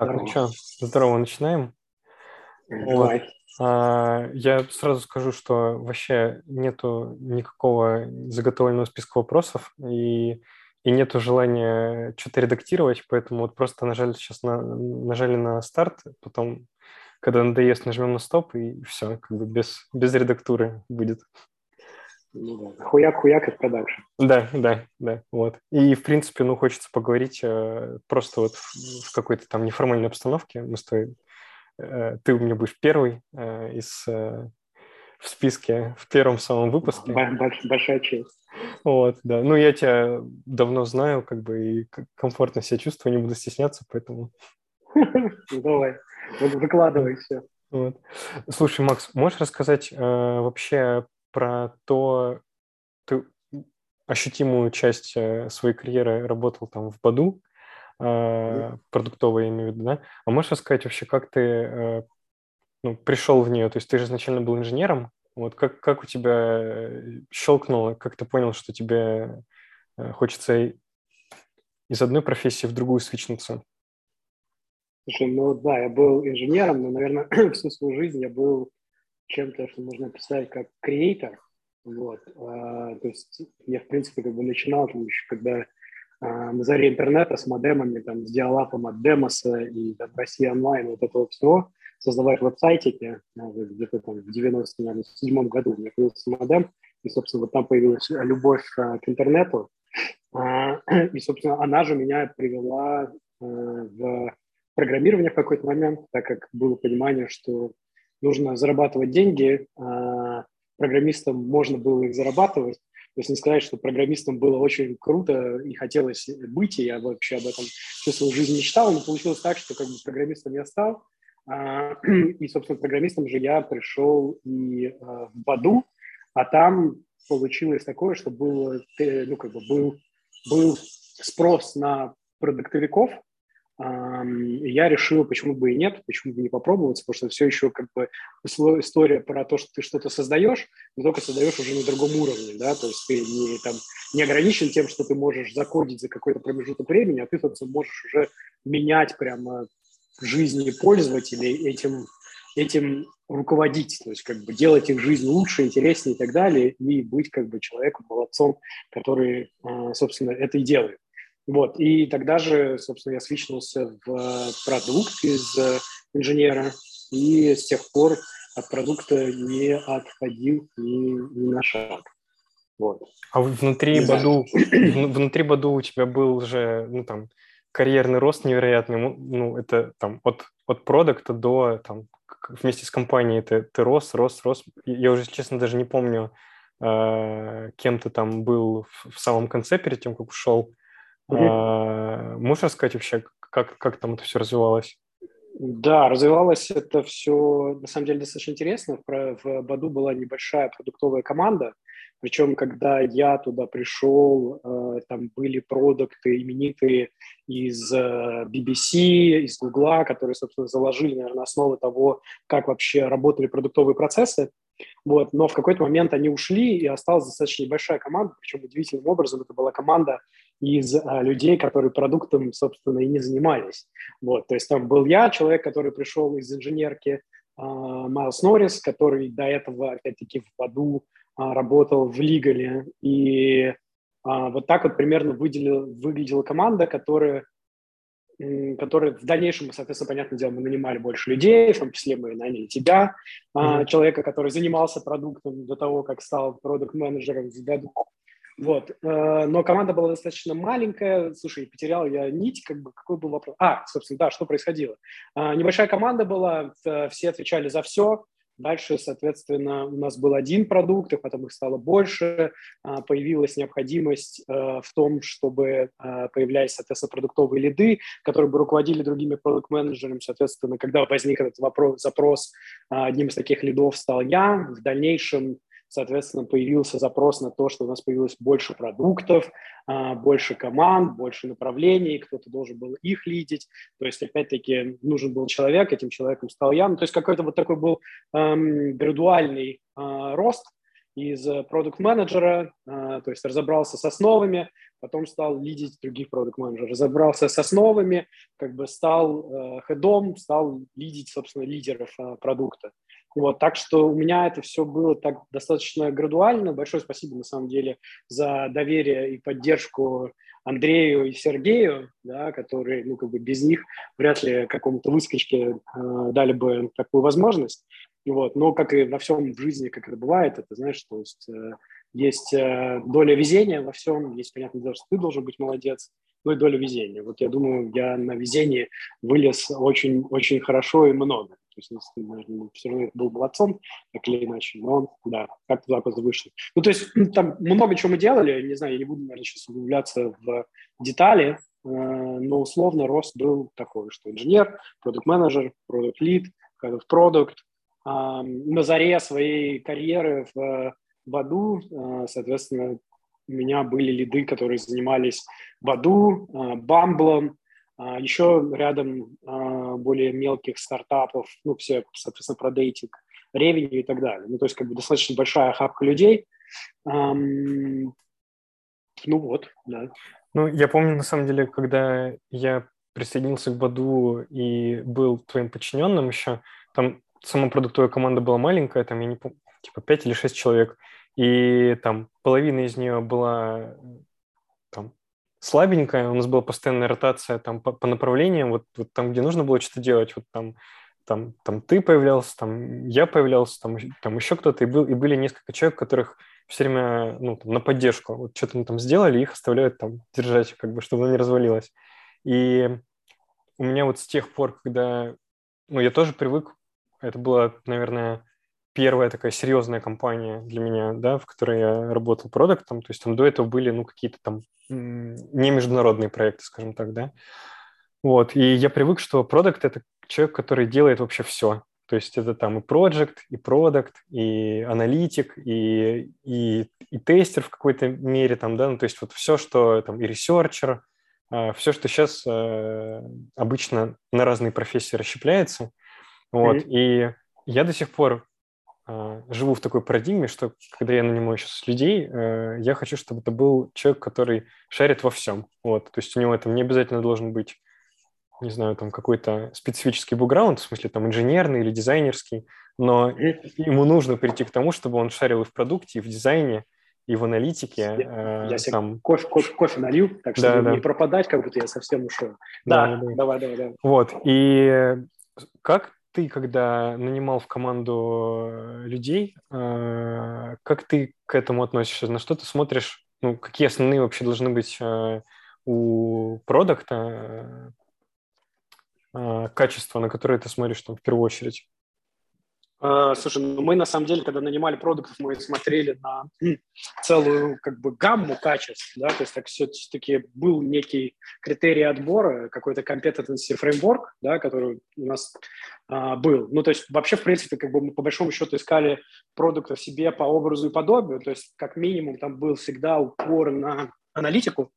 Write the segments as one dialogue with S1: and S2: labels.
S1: Так, ну что, здорово, начинаем.
S2: Давай.
S1: Вот. А, я сразу скажу, что вообще нету никакого заготовленного списка вопросов и, и нету желания что-то редактировать, поэтому вот просто нажали сейчас на, нажали на старт, потом, когда надоест, нажмем на стоп, и все, как бы без, без редактуры будет.
S2: Ну. Хуяк-хуяк и продакшн.
S1: Да, да, да, вот. И, в принципе, ну, хочется поговорить э, просто вот в, в какой-то там неформальной обстановке. Мы с тобой, э, ты у меня будешь первый э, из, э, в списке, в первом самом выпуске.
S2: Больш, большая честь.
S1: Вот, да. Ну, я тебя давно знаю, как бы, и комфортно себя чувствую, не буду стесняться, поэтому...
S2: Ну, давай, выкладывай все.
S1: Вот. Слушай, Макс, можешь рассказать э, вообще про то, ты ощутимую часть э, своей карьеры работал там в Баду, э, продуктовой, я имею в виду, да? А можешь рассказать вообще, как ты э, ну, пришел в нее? То есть ты же изначально был инженером, вот как, как у тебя щелкнуло, как ты понял, что тебе хочется из одной профессии в другую свичнуться?
S2: Слушай, ну да, я был инженером, но, наверное, всю свою жизнь я был чем-то, что можно описать как креатор. Вот. А, то есть я, в принципе, как бы начинал там еще, когда а, на заре интернета с модемами, там, с диалапом от Демоса и там, Россия онлайн, вот этого всего, создавать веб-сайтики, а, где-то там в 97 году у меня появился модем, и, собственно, вот там появилась любовь а, к интернету, и, собственно, она же меня привела в программирование в какой-то момент, так как было понимание, что нужно зарабатывать деньги, а программистам можно было их зарабатывать. То есть не сказать, что программистам было очень круто и хотелось быть, и я вообще об этом всю свою жизнь мечтал, но получилось так, что как бы программистом я стал, а, и, собственно, программистом же я пришел и а, в Баду, а там получилось такое, что было, ну, как бы был, был спрос на продуктовиков, я решил, почему бы и нет, почему бы не попробовать, потому что все еще как бы история про то, что ты что-то создаешь, но только создаешь уже на другом уровне, да, то есть ты не, там, не ограничен тем, что ты можешь закодить за какой-то промежуток времени, а ты, собственно, можешь уже менять прямо жизни пользователей этим, этим руководить, то есть как бы делать их жизнь лучше, интереснее и так далее, и быть как бы человеком, молодцом, который, а, собственно, это и делает. Вот, и тогда же, собственно, я свичнулся в э, продукт из э, инженера, и с тех пор от продукта не отходил ни, ни на шаг. Вот.
S1: А внутри Баду, внутри Баду у тебя был же, ну, там, карьерный рост невероятный, ну, это там от, от продукта до, там, вместе с компанией ты, ты рос, рос, рос. Я уже, честно, даже не помню, э, кем ты там был в, в самом конце, перед тем, как ушел. Mm-hmm. Можешь рассказать вообще, как, как там это все развивалось?
S2: Да, развивалось это все, на самом деле, достаточно интересно. В Баду была небольшая продуктовая команда, причем, когда я туда пришел, э, там были продукты именитые из э, BBC, из Google, которые, собственно, заложили, наверное, основы того, как вообще работали продуктовые процессы. Вот. Но в какой-то момент они ушли, и осталась достаточно небольшая команда, причем удивительным образом это была команда из а, людей, которые продуктом, собственно, и не занимались. Вот. То есть там был я, человек, который пришел из инженерки, а, Майлз Норрис, который до этого, опять-таки, в Баду а, работал в Лигале. И а, вот так вот примерно выделил, выглядела команда, которая которые в дальнейшем, соответственно, понятное дело, мы нанимали больше людей, в том числе мы наняли тебя, mm-hmm. человека, который занимался продуктом до того, как стал продукт-менеджером в году. Вот. Э, но команда была достаточно маленькая. Слушай, потерял я нить, как бы какой был вопрос? А, собственно, да, что происходило? А, небольшая команда была, все отвечали за все. Дальше, соответственно, у нас был один продукт, и потом их стало больше. Появилась необходимость э, в том, чтобы э, появлялись, соответственно, продуктовые лиды, которые бы руководили другими продукт-менеджерами. Соответственно, когда возник этот вопрос, запрос, одним из таких лидов стал я. В дальнейшем Соответственно, появился запрос на то, что у нас появилось больше продуктов, а, больше команд, больше направлений, кто-то должен был их лидить. То есть, опять-таки, нужен был человек, этим человеком стал я. Ну, то есть, какой-то вот такой был эм, градуальный э, рост из продукт-менеджера, э, то есть разобрался с основами, потом стал лидить других продукт-менеджеров, разобрался с основами, как бы стал э, хедом, стал лидить, собственно, лидеров э, продукта. Вот, так что у меня это все было так достаточно градуально. Большое спасибо, на самом деле, за доверие и поддержку Андрею и Сергею, да, которые, ну, как бы без них вряд ли какому-то выскочке э, дали бы такую возможность. Вот. Но, как и во всем в жизни, как это бывает, это, знаешь, то есть э, есть э, доля везения во всем, есть, понятное дело, что ты должен быть молодец, ну и доля везения. Вот я думаю, я на везении вылез очень-очень хорошо и много. То есть, наверное, все равно был молодцом, так или иначе, но да, как-то так вот вышло. Ну, то есть, там много чего мы делали, не знаю, я не буду, наверное, сейчас углубляться в детали, э, но условно рост был такой, что инженер, продукт-менеджер, продукт-лид, продукт, на заре своей карьеры в Баду, э, соответственно, у меня были лиды, которые занимались Баду, э, Бамблом, а еще рядом более мелких стартапов, ну, все, соответственно, про дейтинг, ревеню и так далее. Ну, то есть, как бы достаточно большая хапка людей. Ну вот, да.
S1: Ну, я помню, на самом деле, когда я присоединился к Баду и был твоим подчиненным еще, там сама продуктовая команда была маленькая, там, я не помню, типа 5 или 6 человек и там половина из нее была там слабенькая, у нас была постоянная ротация там по, по направлениям, вот, вот там, где нужно было что-то делать, вот там, там, там ты появлялся, там я появлялся, там, там еще кто-то, и, был, и были несколько человек, которых все время ну, там, на поддержку, вот что-то мы там сделали, их оставляют там держать, как бы, чтобы оно не развалилось. И у меня вот с тех пор, когда, ну, я тоже привык, это было, наверное, первая такая серьезная компания для меня, да, в которой я работал продуктом, то есть там до этого были, ну, какие-то там не международные проекты, скажем так, да. Вот, и я привык, что продукт – это человек, который делает вообще все. То есть это там и проект, и продукт, и аналитик, и, и, и тестер в какой-то мере, там, да, ну, то есть вот все, что там, и researcher, а, все, что сейчас э, обычно на разные профессии расщепляется. Вот, mm-hmm. и я до сих пор живу в такой парадигме, что когда я нанимаю сейчас людей, э, я хочу, чтобы это был человек, который шарит во всем. Вот. То есть у него это не обязательно должен быть, не знаю, там какой-то специфический бэкграунд, в смысле там инженерный или дизайнерский, но ему нужно прийти к тому, чтобы он шарил и в продукте, и в дизайне, и в аналитике.
S2: Я, э, я себе там... кофе, кофе, кофе налью, так что да, да. не пропадать, как будто я совсем ушел. Да, да, да. давай, давай, давай.
S1: Вот, и как ты, когда нанимал в команду э, людей, э, как ты к этому относишься? На что ты смотришь? Ну, какие основные вообще должны быть э, у продукта качества, на которые ты смотришь там в первую очередь?
S2: Uh, слушай, ну мы на самом деле, когда нанимали продуктов, мы смотрели на целую как бы гамму качеств, да, то есть так все-таки был некий критерий отбора, какой-то competency framework, да, который у нас э, был. Ну, то есть вообще, в принципе, как бы мы по большому счету искали продуктов себе по образу и подобию, то есть как минимум там был всегда упор на аналитику.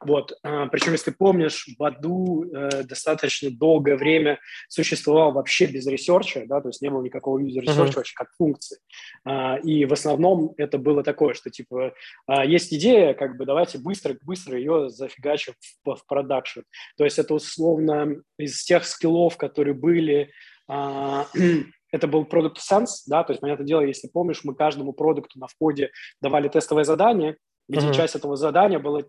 S2: Вот. А, Причем, если помнишь, Badoo э, достаточно долгое время существовал вообще без ресерча, да, то есть не было никакого юзер ресерча uh-huh. вообще как функции. А, и в основном это было такое, что типа а, есть идея, как бы давайте быстро, быстро ее зафигачим в, в продакшн. То есть это условно из тех скиллов, которые были это был продукт Sense, да, то есть, понятное дело, если помнишь, мы каждому продукту на входе давали тестовое задание, где uh-huh. часть этого задания была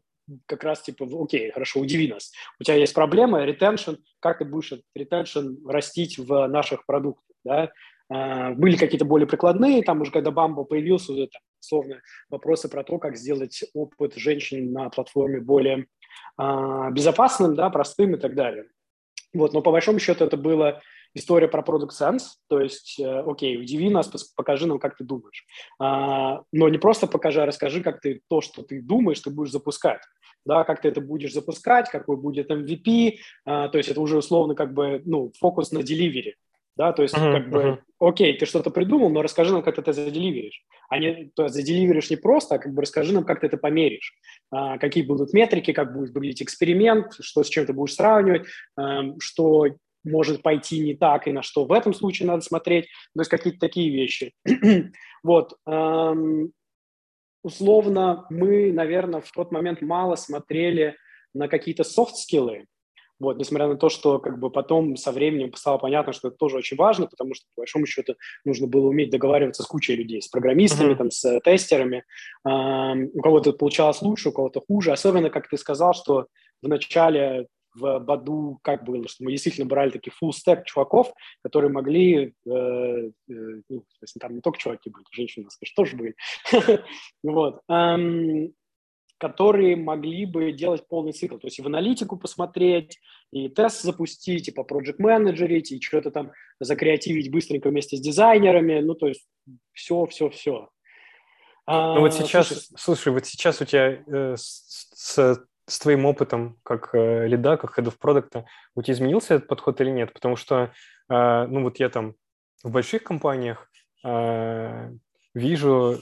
S2: как раз типа, окей, хорошо, удиви нас. У тебя есть проблема, ретеншн, как ты будешь ретеншн растить в наших продуктах, да? А, были какие-то более прикладные, там уже когда Бамбо появился, уже там, условно, вопросы про то, как сделать опыт женщин на платформе более а, безопасным, да, простым и так далее. Вот, но по большому счету это было история про Product Sense, то есть, э, окей, удиви нас, покажи нам, как ты думаешь. А, но не просто покажи, а расскажи, как ты то, что ты думаешь, ты будешь запускать. Да, как ты это будешь запускать, какой будет MVP, а, то есть это уже условно как бы, ну, фокус на delivery. Да, то есть, uh-huh, как бы, uh-huh. окей, ты что-то придумал, но расскажи нам, как ты это заделиверишь. А не, то есть заделиверишь не просто, а как бы расскажи нам, как ты это померишь. А, какие будут метрики, как будет выглядеть эксперимент, что с чем ты будешь сравнивать, а, что может пойти не так, и на что в этом случае надо смотреть, то есть какие-то такие вещи. вот. условно, мы, наверное, в тот момент мало смотрели на какие-то софт-скиллы, вот, несмотря на то, что как бы потом со временем стало понятно, что это тоже очень важно, потому что, по большому счету, нужно было уметь договариваться с кучей людей, с программистами, mm-hmm. там, с тестерами. Эм, у кого-то получалось лучше, у кого-то хуже. Особенно, как ты сказал, что в начале в Баду как было, что мы действительно брали таких full stack чуваков, которые могли, э, э, ну, там не только чуваки были, женщины, конечно, тоже были, вот, эм, которые могли бы делать полный цикл, то есть и в аналитику посмотреть, и тест запустить, и по project менеджерить, и что-то там закреативить быстренько вместе с дизайнерами, ну, то есть все, все, все.
S1: Ну вот сейчас, слушай, слушай вот сейчас у тебя э, с, с, с твоим опытом как э, лида, как head of product, у тебя изменился этот подход или нет? Потому что, э, ну вот я там в больших компаниях э, вижу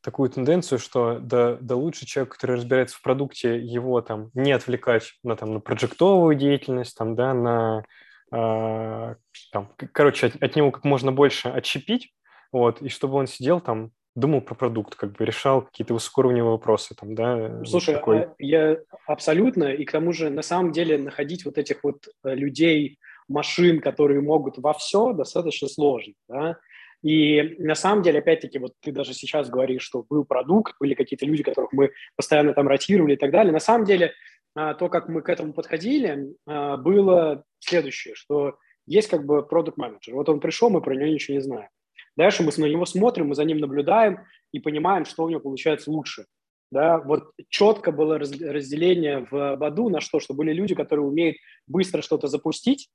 S1: такую тенденцию, что да, да лучше человек, который разбирается в продукте, его там не отвлекать на, там, на проектовую деятельность, там, да, на, э, там, короче, от, от него как можно больше отщепить, вот, и чтобы он сидел там, думал про продукт, как бы решал какие-то высокоуровневые вопросы там, да.
S2: Слушай, такой... А я абсолютно, и к тому же на самом деле находить вот этих вот э, людей, машин, которые могут во все, достаточно сложно, да. И на самом деле, опять-таки, вот ты даже сейчас говоришь, что был продукт, были какие-то люди, которых мы постоянно там ротировали и так далее. На самом деле, а, то, как мы к этому подходили, а, было следующее, что есть как бы продукт менеджер Вот он пришел, мы про него ничего не знаем. Дальше мы на него смотрим, мы за ним наблюдаем и понимаем, что у него получается лучше. Да, вот четко было разделение в Баду на что, что были люди, которые умеют быстро что-то запустить,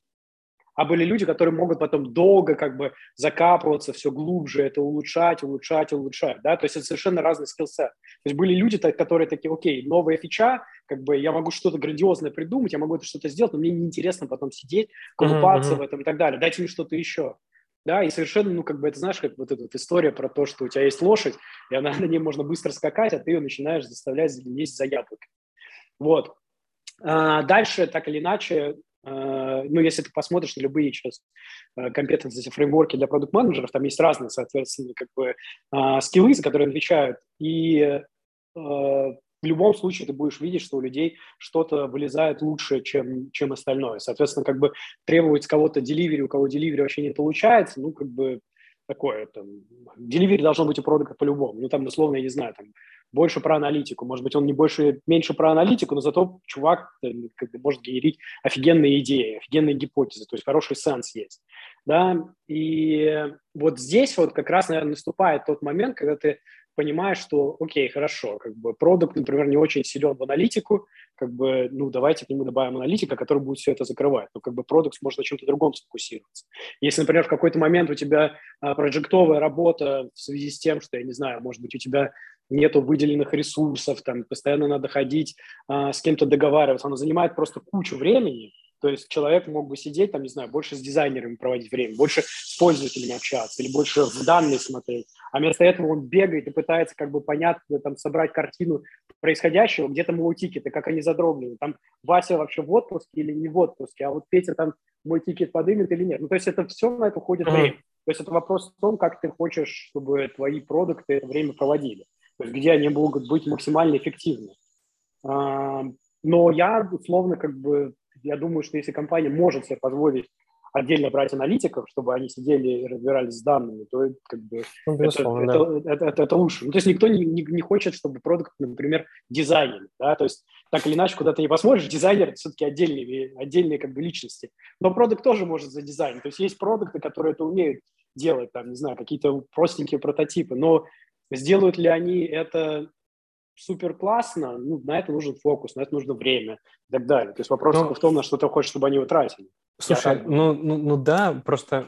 S2: а были люди, которые могут потом долго как бы закапываться все глубже, это улучшать, улучшать, улучшать, да, то есть это совершенно разный скиллсет. То есть были люди, которые такие, окей, новая фича, как бы я могу что-то грандиозное придумать, я могу это что-то сделать, но мне неинтересно потом сидеть, колупаться uh-huh. в этом и так далее, дайте мне что-то еще. Да, и совершенно, ну, как бы, это знаешь, как вот эта вот история про то, что у тебя есть лошадь, и она на ней можно быстро скакать, а ты ее начинаешь заставлять есть за яблоками. Вот. А дальше, так или иначе, Э, ну, если ты посмотришь на любые сейчас компетенции, фреймворки для продукт-менеджеров, там есть разные, соответственно, как бы э, скиллы, за которые отвечают, и в любом случае ты будешь видеть, что у людей что-то вылезает лучше, чем, чем остальное. Соответственно, как бы требовать с кого-то деливери, у кого деливери вообще не получается, ну, как бы такое, там, деливери должно быть у продукта по-любому. Ну, там, условно, я не знаю, там, больше про аналитику. Может быть, он не больше, меньше про аналитику, но зато чувак э, как бы, может генерить офигенные идеи, офигенные гипотезы, то есть хороший сенс есть. Да? И вот здесь вот как раз, наверное, наступает тот момент, когда ты понимаешь, что, окей, хорошо, как бы продукт, например, не очень силен в аналитику, как бы, ну, давайте к нему добавим аналитика, который будет все это закрывать. Но как бы продукт может на чем-то другом сфокусироваться. Если, например, в какой-то момент у тебя а, проектовая работа в связи с тем, что, я не знаю, может быть, у тебя нету выделенных ресурсов, там постоянно надо ходить, а, с кем-то договариваться, она занимает просто кучу времени, то есть человек мог бы сидеть, там, не знаю, больше с дизайнерами проводить время, больше с пользователями общаться или больше в данные смотреть. А вместо этого он бегает и пытается как бы понятно там собрать картину происходящего, где там его тикеты, как они задроблены. Там Вася вообще в отпуске или не в отпуске, а вот Петя там мой тикет подымет или нет. Ну, то есть это все на это уходит mm-hmm. время. То есть это вопрос в том, как ты хочешь, чтобы твои продукты это время проводили то есть где они могут быть максимально эффективны. А, но я, условно, как бы, я думаю, что если компания может себе позволить отдельно брать аналитиков, чтобы они сидели и разбирались с данными, то как бы ну, это, да. это, это, это, это лучше. Ну, то есть никто не, не, не хочет, чтобы продукт, например, дизайнили, да, то есть так или иначе, куда ты не посмотришь, дизайнер все-таки отдельные, отдельные как бы личности. Но продукт тоже может за дизайн. То есть есть продукты, которые это умеют делать, там, не знаю, какие-то простенькие прототипы, но Сделают ли они это супер классно, ну, на это нужен фокус, на это нужно время и так далее. То есть вопрос ну, в том, на что ты хочешь, чтобы они его тратили.
S1: Слушай, ну, ну, ну да, просто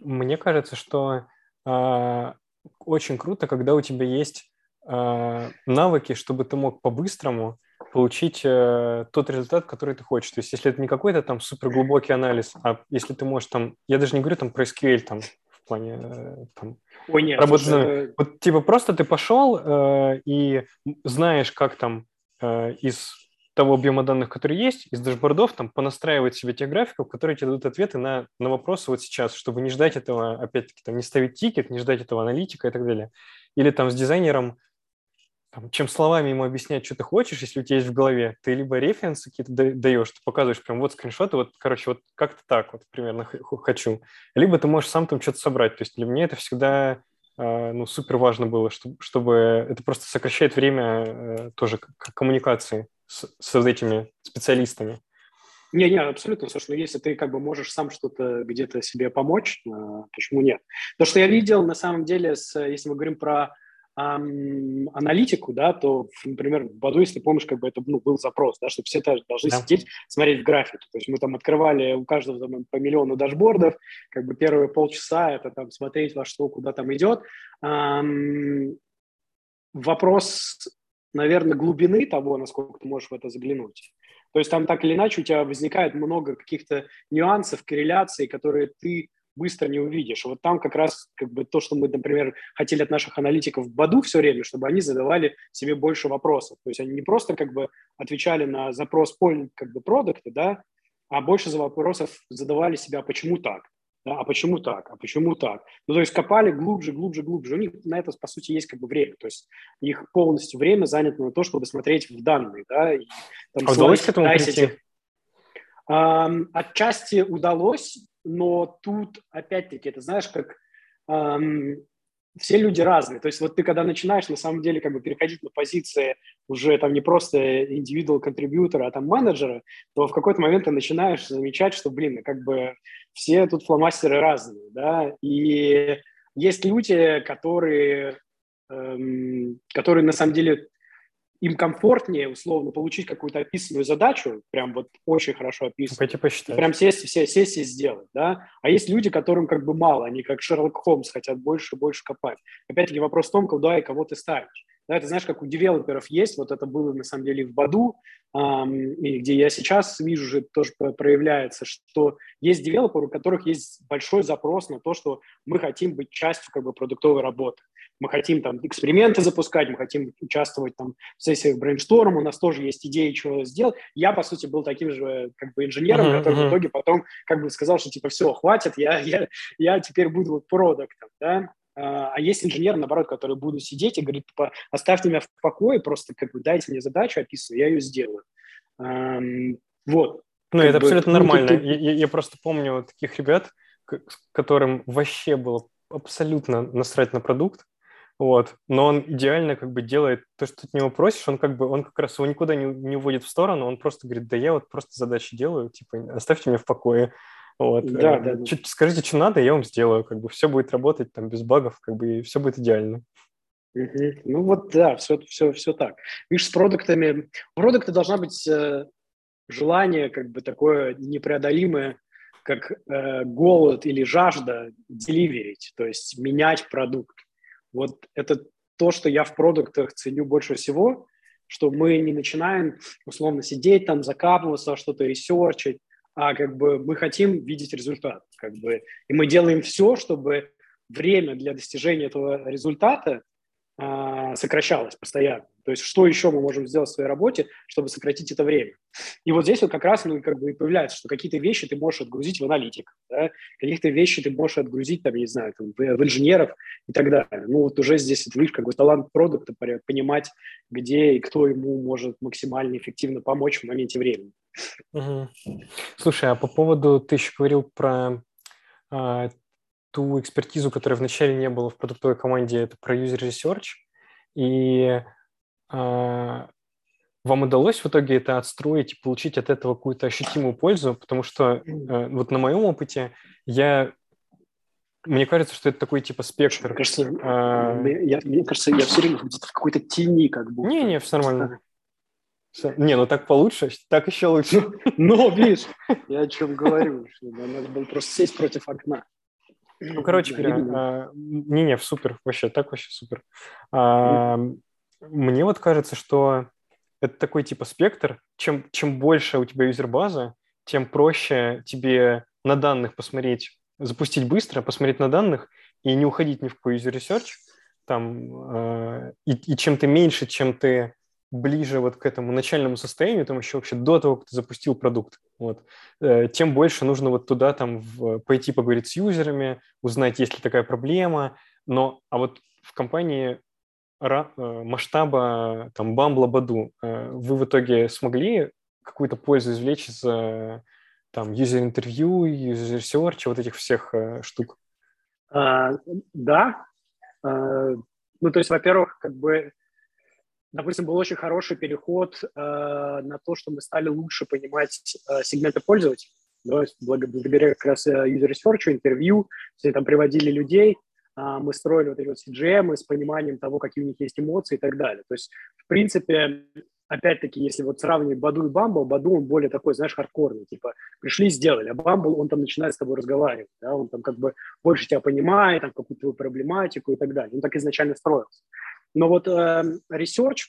S1: мне кажется, что э, очень круто, когда у тебя есть э, навыки, чтобы ты мог по-быстрому получить э, тот результат, который ты хочешь. То есть если это не какой-то там супер глубокий анализ, а если ты можешь там, я даже не говорю там про SQL там в плане э, там Ой, нет, работы. Слушай, вот типа просто ты пошел э, и знаешь, как там э, из того объема данных, который есть, из дашбордов там понастраивать себе тех графиков, которые тебе дадут ответы на, на вопросы вот сейчас, чтобы не ждать этого, опять-таки, там, не ставить тикет, не ждать этого аналитика и так далее. Или там с дизайнером там, чем словами ему объяснять, что ты хочешь, если у тебя есть в голове, ты либо референсы какие-то даешь, ты показываешь прям вот скриншоты, вот, короче, вот как-то так вот примерно хочу, либо ты можешь сам там что-то собрать. То есть для меня это всегда э, ну, супер важно было, чтобы, чтобы это просто сокращает время э, тоже коммуникации с, с этими специалистами.
S2: Не-не, абсолютно, слушай, ну если ты как бы можешь сам что-то где-то себе помочь, э, почему нет? То, что я видел, на самом деле, с, если мы говорим про эм, аналитику, да, то, например, в Баду, если помнишь, как бы это ну, был запрос, да, что все должны да. сидеть, смотреть в графике. То есть мы там открывали у каждого там, по миллиону дашбордов, как бы первые полчаса это там смотреть во что, куда там идет. Эм, вопрос, наверное, глубины того, насколько ты можешь в это заглянуть. То есть там так или иначе у тебя возникает много каких-то нюансов, корреляций, которые ты быстро не увидишь. Вот там как раз как бы то, что мы, например, хотели от наших аналитиков в Баду все время, чтобы они задавали себе больше вопросов. То есть они не просто как бы отвечали на запрос как бы продукта, да, а больше за вопросов задавали себя, почему так, да, а почему так, а почему так. Ну, то есть копали глубже, глубже, глубже. У них на это, по сути, есть как бы время. То есть их полностью время занято на то, чтобы смотреть в данные, да. И,
S1: там, а удалось к этому прийти?
S2: Отчасти удалось, но тут, опять-таки, это знаешь, как эм, все люди разные. То есть вот ты когда начинаешь, на самом деле, как бы переходить на позиции уже там не просто индивидуал контрибьютора, а там менеджера, то в какой-то момент ты начинаешь замечать, что, блин, как бы все тут фломастеры разные, да, и есть люди, которые, эм, которые на самом деле им комфортнее, условно, получить какую-то описанную задачу, прям вот очень хорошо описанную.
S1: Посчитать.
S2: Прям сесть, все сессии сделать, да. А есть люди, которым как бы мало, они как Шерлок Холмс хотят больше и больше копать. Опять-таки вопрос в том, куда и кого ты ставишь. Да, это знаешь, как у девелоперов есть, вот это было на самом деле в Баду, эм, и где я сейчас вижу, же тоже проявляется, что есть девелоперы, у которых есть большой запрос на то, что мы хотим быть частью как бы продуктовой работы мы хотим там эксперименты запускать, мы хотим участвовать там в сессиях брейншторм, у нас тоже есть идеи, что сделать. Я, по сути, был таким же как бы инженером, uh-huh, который uh-huh. в итоге потом как бы сказал, что типа все, хватит, я, я, я теперь буду вот продуктом, да. А, а есть инженер, наоборот, который буду сидеть и говорит, типа, оставьте меня в покое, просто как бы дайте мне задачу, описываю, я ее сделаю. Вот.
S1: Ну, это бы, абсолютно нормально. Ты... Я, я просто помню таких ребят, которым вообще было абсолютно насрать на продукт, вот. Но он идеально как бы делает то, что ты от него просишь, он как бы, он как раз его никуда не, не уводит в сторону, он просто говорит, да я вот просто задачи делаю, типа, оставьте меня в покое. Вот. Да, э, да, да. Скажите, что надо, я вам сделаю, как бы все будет работать там без багов, как бы и все будет идеально.
S2: Угу. Ну вот да, все, все, все так. Видишь, с продуктами, у продукта должна быть э, желание как бы такое непреодолимое, как э, голод или жажда деливерить, то есть менять продукт. Вот это то, что я в продуктах ценю больше всего, что мы не начинаем условно сидеть там, закапываться, что-то ресерчить, а как бы мы хотим видеть результат. Как бы, и мы делаем все, чтобы время для достижения этого результата а, сокращалось постоянно. То есть что еще мы можем сделать в своей работе, чтобы сократить это время. И вот здесь вот как раз ну, как бы и появляется, что какие-то вещи ты можешь отгрузить в аналитик, да? каких-то вещи ты можешь отгрузить, там, не знаю, там, в, инженеров и так далее. Ну вот уже здесь, это, видишь, как бы талант продукта, понимать, где и кто ему может максимально эффективно помочь в моменте времени.
S1: Угу. Слушай, а по поводу, ты еще говорил про а, ту экспертизу, которая вначале не было в продуктовой команде, это про user research. И а, вам удалось в итоге это отстроить и получить от этого какую-то ощутимую пользу, потому что э, вот на моем опыте я мне кажется, что это такой типа спектр.
S2: Мне кажется, а... я, мне кажется, я все время где-то в какой-то тени как бы.
S1: Не, не, все нормально. Не, ну так получше, так еще лучше.
S2: Ну, видишь, я о чем говорю, что надо было просто сесть против окна.
S1: Ну, короче говоря, а, не-не, супер, вообще, так вообще супер. А, мне вот кажется, что это такой типа спектр. Чем, чем больше у тебя юзер-база, тем проще тебе на данных посмотреть, запустить быстро, посмотреть на данных и не уходить ни в какой user research. Там, э, и, и чем ты меньше, чем ты ближе вот к этому начальному состоянию, там еще вообще до того, как ты запустил продукт, вот, э, тем больше нужно вот туда там в, пойти поговорить с юзерами, узнать, есть ли такая проблема, но, а вот в компании масштаба там Бамбла Баду вы в итоге смогли какую-то пользу извлечь из там юзер-интервью, юзер-серча, вот этих всех штук?
S2: А, да. А, ну, то есть, во-первых, как бы допустим, был очень хороший переход э, на то, что мы стали лучше понимать э, сегменты пользователей. Да, благодаря как раз э, user research, интервью, все там приводили людей, э, мы строили вот эти вот CGM с пониманием того, какие у них есть эмоции и так далее. То есть, в принципе, опять-таки, если вот сравнивать Баду и Бамбл, Баду, он более такой, знаешь, хардкорный, типа, пришли, сделали, а Бамбл, он там начинает с тобой разговаривать, да, он там как бы больше тебя понимает, там, какую-то твою проблематику и так далее. Он так изначально строился. Но вот э,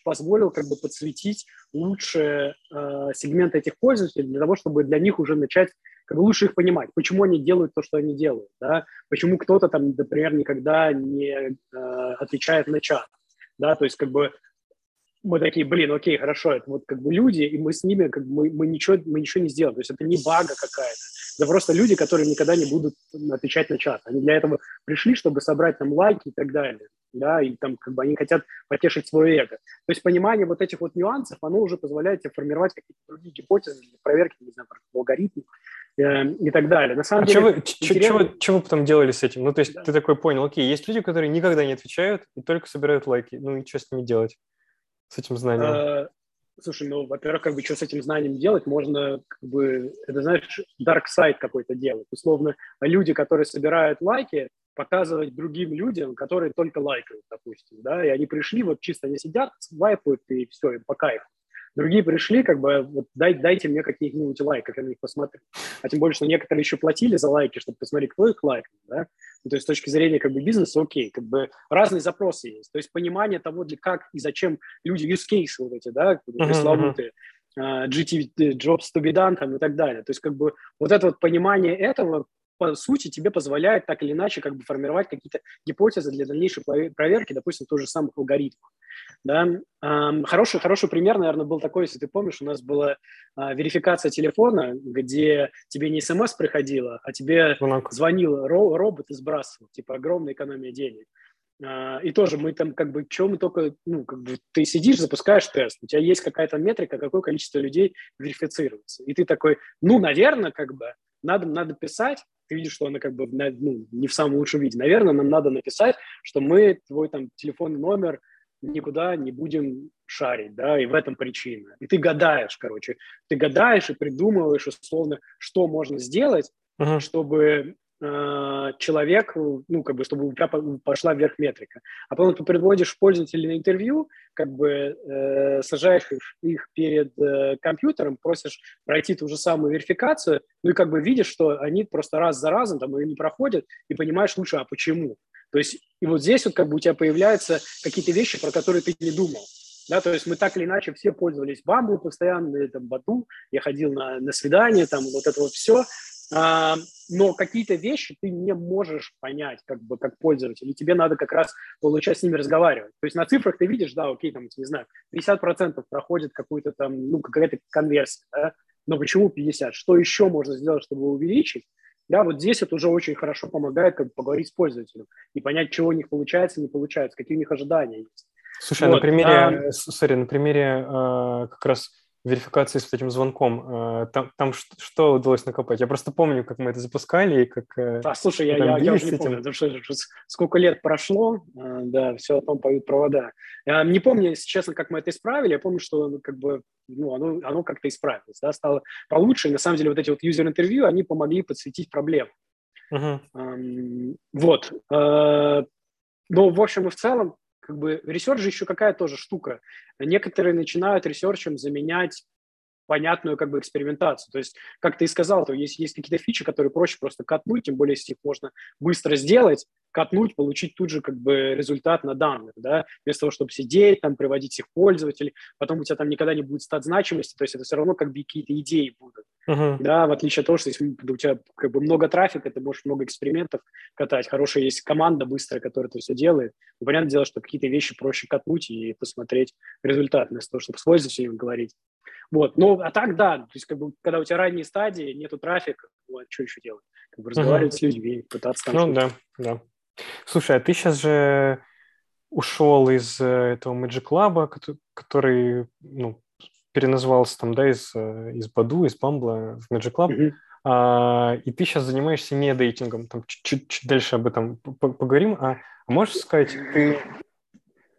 S2: позволил как бы подсветить лучше э, сегменты этих пользователей для того, чтобы для них уже начать как бы лучше их понимать, почему они делают то, что они делают, да, почему кто-то там, например, никогда не э, отвечает на чат, да, то есть как бы мы такие, блин, окей, хорошо, это вот как бы люди, и мы с ними как бы мы, мы ничего мы ничего не сделаем, то есть это не бага какая-то, это просто люди, которые никогда не будут отвечать на чат, они для этого пришли, чтобы собрать там лайки и так далее, да, и там как бы они хотят потешить свое эго. То есть понимание вот этих вот нюансов, оно уже позволяет тебе формировать какие-то другие гипотезы, проверки, не знаю, алгоритмы э, и так далее. На самом
S1: а деле... Что вы, интересно... что, вы потом делали с этим? Ну, то есть да. ты такой понял, окей, есть люди, которые никогда не отвечают и только собирают лайки. Ну и что с ними делать? С этим знанием?
S2: А, слушай, ну, во-первых, как бы что с этим знанием делать? Можно, как бы, это, знаешь, dark side какой-то делать. Условно, люди, которые собирают лайки, показывать другим людям, которые только лайкают, допустим, да, и они пришли, вот чисто они сидят, вайпают, и все, им по кайфу. Другие пришли, как бы, вот дай, дайте мне каких-нибудь лайков, я на них посмотрю. А тем более, что некоторые еще платили за лайки, чтобы посмотреть, кто их лайкнул, да. Ну, то есть с точки зрения как бы бизнеса, окей, как бы разные запросы есть. То есть понимание того, для как и зачем люди, use cases вот эти, да, пресловутые, uh-huh. GT, jobs to be done там и так далее. То есть как бы вот это вот понимание этого по сути, тебе позволяет так или иначе как бы формировать какие-то гипотезы для дальнейшей проверки, допустим, тоже самых алгоритмов. Да? Хороший, хороший пример, наверное, был такой, если ты помнишь, у нас была а, верификация телефона, где тебе не смс приходила, а тебе Звонок. звонил робот и сбрасывал, типа огромная экономия денег. А, и тоже мы там как бы, что мы только, ну, как бы ты сидишь, запускаешь тест, у тебя есть какая-то метрика, какое количество людей верифицируется. И ты такой, ну, наверное, как бы, надо, надо писать, ты видишь, что она как бы ну, не в самом лучшем виде. Наверное, нам надо написать, что мы твой там телефонный номер никуда не будем шарить, да, и в этом причина. И ты гадаешь, короче, ты гадаешь и придумываешь, условно, что можно сделать, uh-huh. чтобы человек, ну, как бы, чтобы у тебя пошла вверх метрика. А потом ты приводишь пользователей на интервью, как бы э, сажаешь их, перед э, компьютером, просишь пройти ту же самую верификацию, ну и как бы видишь, что они просто раз за разом там ее не проходят, и понимаешь лучше, а почему. То есть и вот здесь вот как бы у тебя появляются какие-то вещи, про которые ты не думал. Да, то есть мы так или иначе все пользовались Бамбу постоянно, там, Бату, я ходил на, на свидание, там, вот это вот все, но какие-то вещи ты не можешь понять как бы как пользователь, и тебе надо как раз получать с ними разговаривать. То есть на цифрах ты видишь, да, окей, там, не знаю, 50% проходит какую-то там, ну, какая-то конверсия, да, но почему 50? Что еще можно сделать, чтобы увеличить? Да, вот здесь это уже очень хорошо помогает как бы, поговорить с пользователем и понять, чего у них получается, не получается, какие у них ожидания есть.
S1: Слушай, вот. а на примере, а, sorry, на примере э, как раз верификации с этим звонком, э, там, там что, что удалось накопать? Я просто помню, как мы это запускали и как...
S2: Э, а, слушай, я, я, я уже не помню, потому что сколько лет прошло, э, да, все о том поют провода. Я не помню, если честно, как мы это исправили, я помню, что ну, как бы, ну, оно, оно как-то исправилось, да, стало получше, и на самом деле вот эти вот юзер-интервью, они помогли подсветить проблему. Uh-huh. Вот. Но, в общем и в целом, как бы ресерч еще какая тоже штука. Некоторые начинают ресерчем заменять понятную как бы экспериментацию. То есть, как ты и сказал, то есть, есть какие-то фичи, которые проще просто катнуть, тем более, если их можно быстро сделать, катнуть, получить тут же как бы результат на данных, да, вместо того, чтобы сидеть, там, приводить всех пользователей, потом у тебя там никогда не будет стат значимости, то есть это все равно как бы какие-то идеи будут, uh-huh. да, в отличие от того, что если у тебя как бы много трафика, ты можешь много экспериментов катать, хорошая есть команда быстрая, которая это все делает, ну, понятное дело, что какие-то вещи проще катнуть и посмотреть результат, вместо того, чтобы с пользователем говорить. Вот, ну, а так, да, то есть, как бы, когда у тебя ранние стадии, нету трафика, вот, что еще делать? Как бы разговаривать uh-huh. с людьми, пытаться
S1: там... Ну, да, да. Слушай, а ты сейчас же ушел из этого Magic Lab, который, ну, переназвался там, да, из, из Баду, из Бамбла в Magic Lab, mm-hmm. а, и ты сейчас занимаешься не дейтингом, там чуть-чуть дальше об этом поговорим, а можешь сказать, ты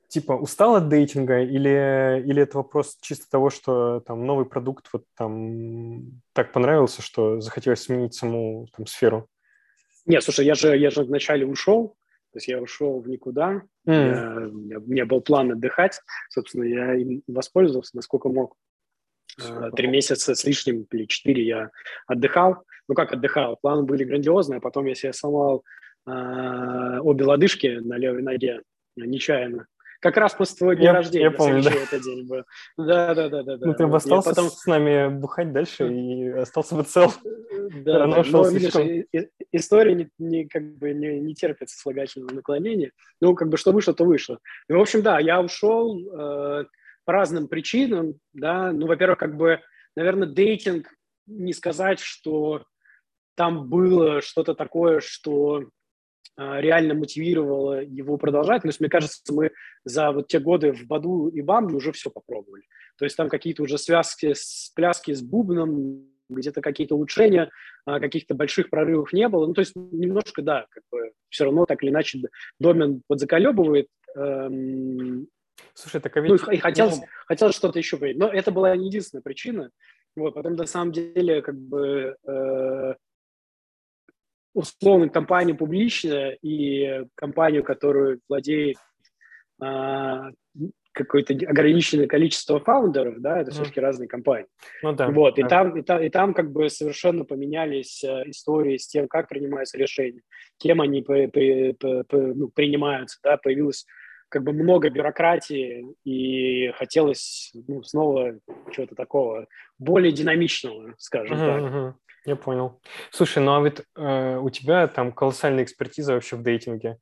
S1: типа устал от дейтинга или, или это вопрос чисто того, что там новый продукт вот там так понравился, что захотелось сменить саму там сферу?
S2: Нет, слушай, я же, я же вначале ушел, то есть я ушел в никуда, mm. я, у, меня, у меня был план отдыхать, собственно, я им воспользовался, насколько мог. Э, три месяца с лишним или четыре я отдыхал. Ну как отдыхал? Планы были грандиозные, а потом я себе сломал э, обе лодыжки на левой ноге нечаянно. Как раз после твоего дня я, рождения.
S1: Я помню, да.
S2: этот день был. Да, да, да, да.
S1: Ну, ты бы остался потом... с нами бухать дальше и остался бы цел.
S2: Да, да. Но, видишь, история не, не, как бы не, не терпит слагательного наклонения. Ну, как бы что вышло, то вышло. Ну, в общем, да, я ушел э, по разным причинам, да. Ну, во-первых, как бы, наверное, дейтинг, не сказать, что там было что-то такое, что реально мотивировало его продолжать. То есть, мне кажется, мы за вот те годы в Баду и Бамбле уже все попробовали. То есть там какие-то уже связки, с, пляски с бубном, где-то какие-то улучшения, а, каких-то больших прорывов не было. Ну, то есть немножко, да, как бы все равно так или иначе домен подзаколебывает. Эм,
S1: Слушай, так а ведь...
S2: Ну, и хотелось, ну... хотелось что-то еще говорить. Но это была не единственная причина. Вот, потом, на самом деле, как бы э, условно компанию публичную и компанию, которую владеет а, какое-то ограниченное количество фаундеров, да, это mm. все-таки разные компании. Ну да. Вот, да. и там, и там, и там как бы совершенно поменялись э, истории с тем, как принимаются решения, кем они при, при, при, ну, принимаются, да, появилось как бы много бюрократии, и хотелось ну, снова чего-то такого более динамичного, скажем uh-huh, так. Uh-huh.
S1: Я понял. Слушай, ну а ведь э, у тебя там колоссальная экспертиза вообще в дейтинге.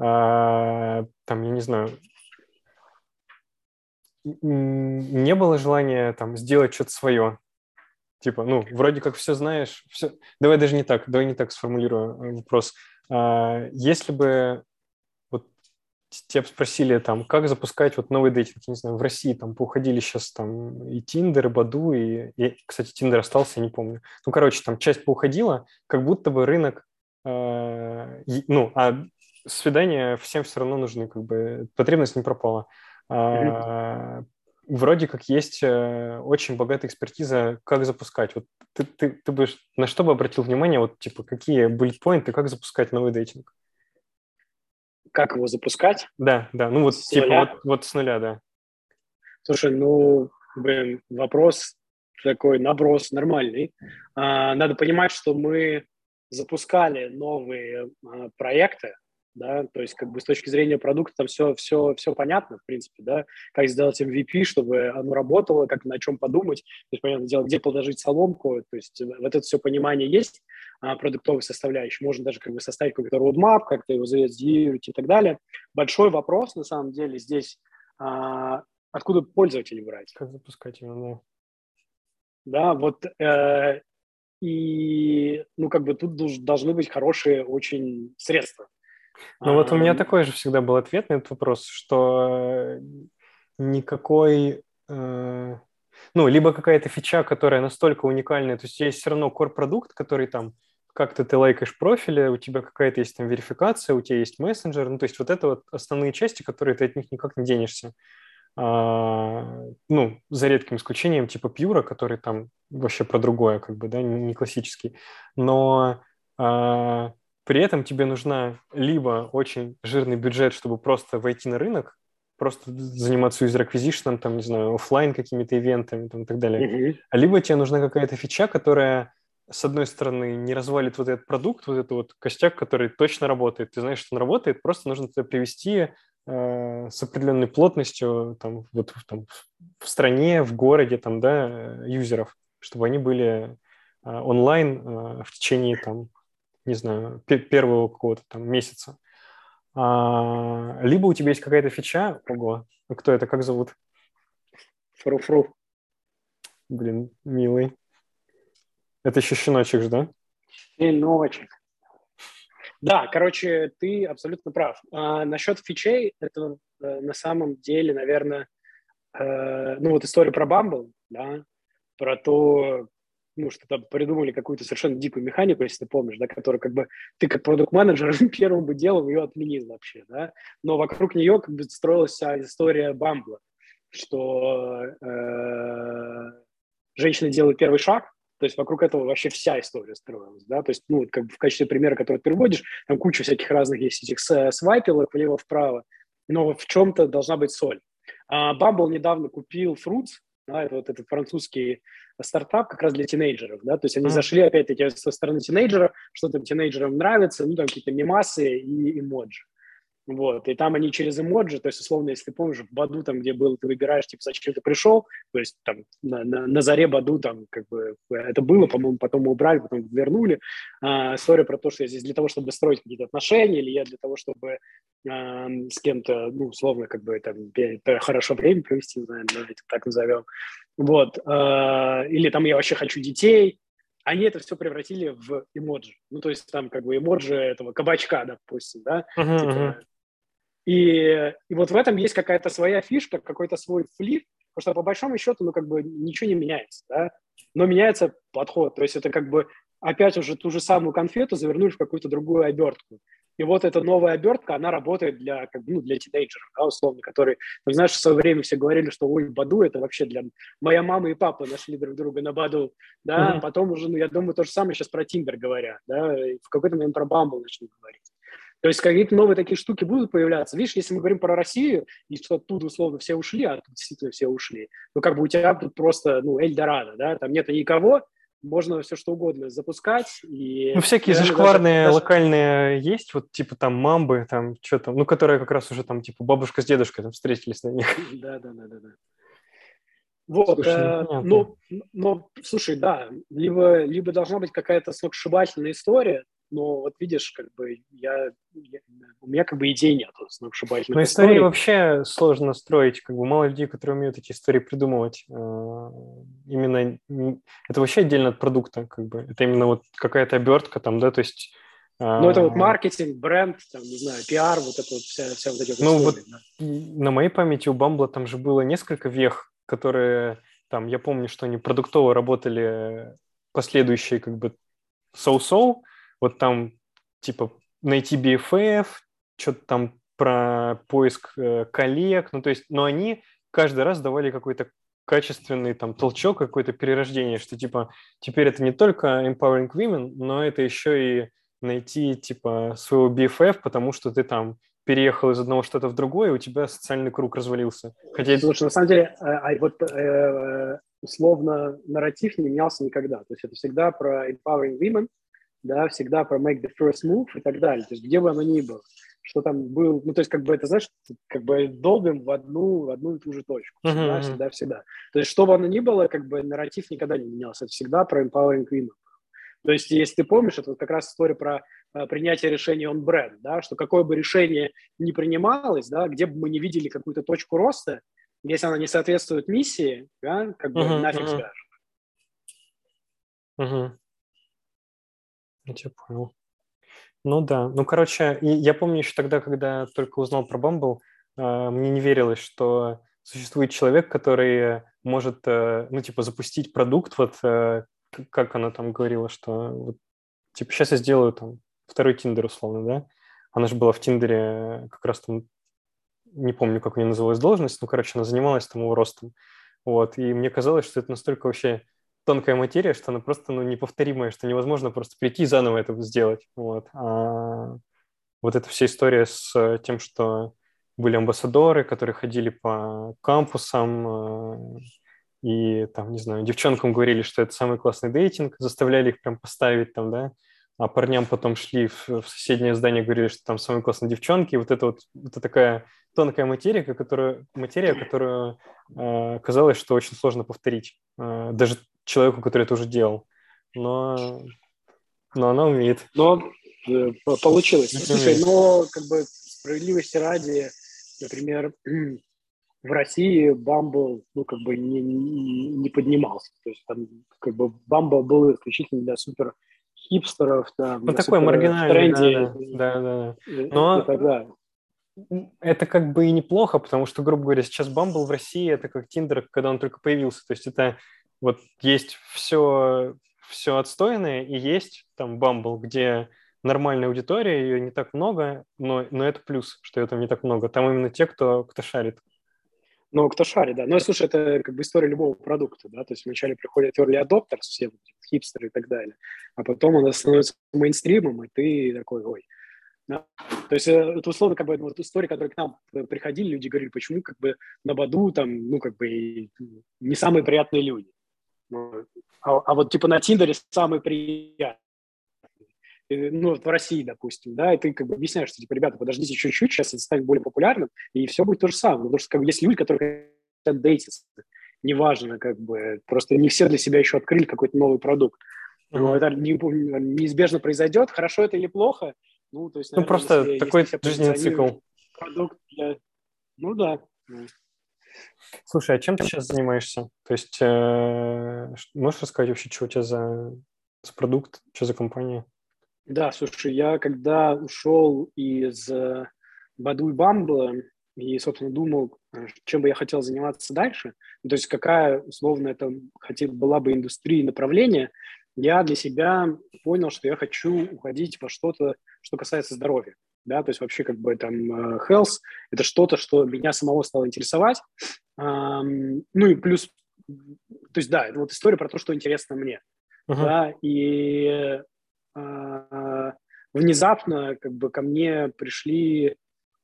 S1: Э, там, я не знаю, не было желания там сделать что-то свое? Типа, ну, вроде как все знаешь, все... Давай даже не так, давай не так сформулирую э, вопрос. А, если бы тебя спросили там, как запускать вот новый дейтинг, не знаю, в России там поуходили сейчас там и Тиндер, и Баду, и, и кстати, Тиндер остался, я не помню. Ну, короче, там часть поуходила, как будто бы рынок, э, ну, а свидания всем все равно нужны, как бы потребность не пропала. А, вроде как есть э, очень богатая экспертиза, как запускать. Вот ты, ты, ты бы на что бы обратил внимание, вот типа какие bullet как запускать новый дейтинг?
S2: Как его запускать.
S1: Да, да, ну вот с типа нуля. Вот, вот с нуля, да.
S2: Слушай, ну, блин, вопрос такой, наброс нормальный. А, надо понимать, что мы запускали новые а, проекты, да, то есть как бы с точки зрения продукта там все, все, все понятно, в принципе, да, как сделать MVP, чтобы оно работало, как на чем подумать, то есть, понятно дело, где положить соломку, то есть вот это все понимание есть, а, составляющей, можно даже как бы составить какой-то roadmap, как-то его зарезидировать и так далее. Большой вопрос, на самом деле, здесь, а, откуда пользователи брать?
S1: Как запускать его,
S2: да. Да, вот э, и, ну, как бы тут должны быть хорошие очень средства.
S1: Ну вот у меня такой же всегда был ответ на этот вопрос, что никакой, э, ну, либо какая-то фича, которая настолько уникальная, то есть есть все равно core-продукт, который там как-то ты лайкаешь профили, у тебя какая-то есть там верификация, у тебя есть мессенджер, ну, то есть вот это вот основные части, которые ты от них никак не денешься. А, ну, за редким исключением типа Пьюра, который там вообще про другое, как бы, да, не классический. Но а, при этом тебе нужна либо очень жирный бюджет, чтобы просто войти на рынок, просто заниматься user acquisition, там, не знаю, офлайн какими-то ивентами там, и так далее. Mm-hmm. Либо тебе нужна какая-то фича, которая, с одной стороны, не развалит вот этот продукт, вот этот вот костяк, который точно работает. Ты знаешь, что он работает, просто нужно это привести э, с определенной плотностью там, вот, там, в стране, в городе, там, да, э, юзеров, чтобы они были э, онлайн э, в течение там не знаю, первого какого-то там месяца. А, либо у тебя есть какая-то фича, ого, кто это, как зовут?
S2: Фру-фру.
S1: Блин, милый. Это еще щеночек же, да?
S2: Щеночек. Да, короче, ты абсолютно прав. А, насчет фичей, это э, на самом деле, наверное, э, ну вот история про Bumble, да, про то, ну, что там придумали какую-то совершенно дикую механику, если ты помнишь, да, которую как бы ты как продукт-менеджер первым бы делом ее отменил вообще, да, но вокруг нее как бы строилась вся история Бамбла, что э, женщина делает первый шаг, то есть вокруг этого вообще вся история строилась, да, то есть, ну, как бы в качестве примера, который ты приводишь, там куча всяких разных есть этих свайпилок влево-вправо, но в чем-то должна быть соль. А Bumble недавно купил Fruits, да, это вот этот французский стартап как раз для тинейджеров, да, то есть они зашли опять-таки со стороны тинейджеров, что там тинейджерам нравится, ну, там какие-то мемасы и эмоджи. Вот, и там они через эмоджи, то есть, условно, если ты помнишь, в Баду, там, где был, ты выбираешь, типа, зачем ты пришел, то есть, там, на, на, на заре Баду, там, как бы, это было, по-моему, потом мы убрали, потом вернули. А, история про то, что я здесь для того, чтобы строить какие-то отношения, или я для того, чтобы а, с кем-то, ну, условно, как бы, там, хорошо время провести, давайте так назовем. Вот, а, или там я вообще хочу детей, они это все превратили в эмоджи. Ну, то есть там как бы эмоджи этого кабачка, допустим, да, uh-huh, типа, и, и вот в этом есть какая-то своя фишка, какой-то свой флип, потому что по большому счету, ну, как бы ничего не меняется, да, но меняется подход, то есть это как бы опять уже ту же самую конфету завернули в какую-то другую обертку. И вот эта новая обертка, она работает для, как, ну, для тинейджеров, да, условно, которые, ну, знаешь, в свое время все говорили, что, ой, Баду это вообще для... Моя мама и папа нашли друг друга на Баду, да, mm-hmm. потом уже, ну, я думаю, то же самое сейчас про Тиндер говорят, да, и в какой-то момент про Бамбл начнут говорить. То есть какие-то новые такие штуки будут появляться. Видишь, если мы говорим про Россию, и что оттуда условно все ушли, а тут действительно все ушли, ну как бы у тебя тут просто, ну, Эльдорадо, да, там нет никого, можно все что угодно запускать. И
S1: ну, всякие зашкварные даже... локальные есть, вот типа там мамбы, там что там, ну, которые как раз уже там типа бабушка с дедушкой там встретились на них.
S2: Да, да, да, да, да. Вот, слушай, э, ну, но, слушай, да, либо, либо должна быть какая-то сногсшибательная история, но вот видишь, как бы я, я у меня как бы идей нет сногсшибательных.
S1: Но истории, истории вообще сложно строить, как бы мало людей, которые умеют эти истории придумывать. Э, именно это вообще отдельно от продукта, как бы это именно вот какая-то обертка там, да, то есть
S2: ну, это вот маркетинг, бренд, там, не знаю, пиар, вот это вот вся, вся вот эти
S1: Ну, вот да. на моей памяти у Бамбла там же было несколько вех, которые, там, я помню, что они продуктово работали последующие, как бы, соу-соу, вот там, типа, найти BFF, что-то там про поиск э, коллег, ну, то есть, но они каждый раз давали какой-то качественный там толчок, какое-то перерождение, что, типа, теперь это не только empowering women, но это еще и найти, типа, своего BFF, потому что ты там переехал из одного штата в другой, и у тебя социальный круг развалился.
S2: Хотя... Слушай, на самом деле, а, а вот э, условно нарратив не менялся никогда. То есть это всегда про empowering women, да, всегда про make the first move и так далее. То есть где бы оно ни было, что там был, ну, то есть как бы это, знаешь, как бы долбим в одну, в одну и ту же точку, всегда, uh-huh. всегда, всегда. То есть что бы оно ни было, как бы нарратив никогда не менялся, это всегда про empowering women. То есть, если ты помнишь, это вот как раз история про э, принятие решения on brand, да, что какое бы решение ни принималось, да, где бы мы не видели какую-то точку роста, если она не соответствует миссии, да, как бы uh-huh, нафиг uh-huh. скажешь.
S1: Uh-huh. Я тебя понял. Ну да. Ну, короче, я помню еще тогда, когда только узнал про Bumble, э, мне не верилось, что существует человек, который может, э, ну, типа, запустить продукт, вот э, как она там говорила, что вот, типа, сейчас я сделаю там второй Тиндер, условно, да? Она же была в Тиндере как раз там, не помню, как у нее называлась должность, ну, короче, она занималась там его ростом. Вот, и мне казалось, что это настолько вообще тонкая материя, что она просто ну, неповторимая, что невозможно просто прийти и заново это сделать. Вот. А вот эта вся история с тем, что были амбассадоры, которые ходили по кампусам, э, и там, не знаю, девчонкам говорили, что это самый классный дейтинг, заставляли их прям поставить там, да, а парням потом шли в, в соседнее здание, говорили, что там самые классные девчонки, и вот это вот, это такая тонкая материя, которую, материя, которую э, казалось, что очень сложно повторить. Э, даже человеку, который это уже делал. Но, но она умеет.
S2: Но э, получилось. Слушай, но как бы справедливости ради, например, в России Bumble, ну, как бы не, не, поднимался. То есть там, как бы, Bumble был исключительно для супер хипстеров, там,
S1: ну, такой маргинальный, тренди, да, да, да.
S2: И, Но... и так далее.
S1: это как бы и неплохо, потому что, грубо говоря, сейчас Bumble в России это как Tinder, когда он только появился. То есть это вот есть все, все отстойное и есть там Bumble, где нормальная аудитория, ее не так много, но, но это плюс, что ее там не так много. Там именно те, кто, кто шарит.
S2: Ну, кто шарит, да. Ну, слушай, это как бы история любого продукта, да, то есть вначале приходят early adopters, все хипстеры и так далее, а потом он становится мейнстримом, и ты такой, ой. Да? То есть э, это условно как бы вот история, которая к нам приходили, люди говорили, почему как бы на Баду там, ну, как бы не самые приятные люди. А, а вот типа на Тиндере самые приятные ну, в России, допустим, да, и ты как бы объясняешь, что, типа, ребята, подождите чуть-чуть, сейчас это станет более популярным, и все будет то же самое. Потому что как бы, есть люди, которые хотят дейтиться, неважно, как бы, просто не все для себя еще открыли какой-то новый продукт. Но это неизбежно произойдет, хорошо это или плохо. Ну, то есть,
S1: ну, наверное, ну просто если, такой если жизненный цикл.
S2: Продукт для... Ну да.
S1: Слушай, а чем ты сейчас занимаешься? То есть э, можешь рассказать вообще, что у тебя за, за продукт, что за компания?
S2: Да, слушай, я когда ушел из э, Баду и Бамбла и, собственно, думал, э, чем бы я хотел заниматься дальше, ну, то есть какая, условно, это хотел, была бы индустрия и направление, я для себя понял, что я хочу уходить во что-то, что касается здоровья. Да, то есть вообще как бы там э, health – это что-то, что меня самого стало интересовать. Ну и плюс, то есть да, это вот история про то, что интересно мне. Uh-huh. Да, и внезапно как бы ко мне пришли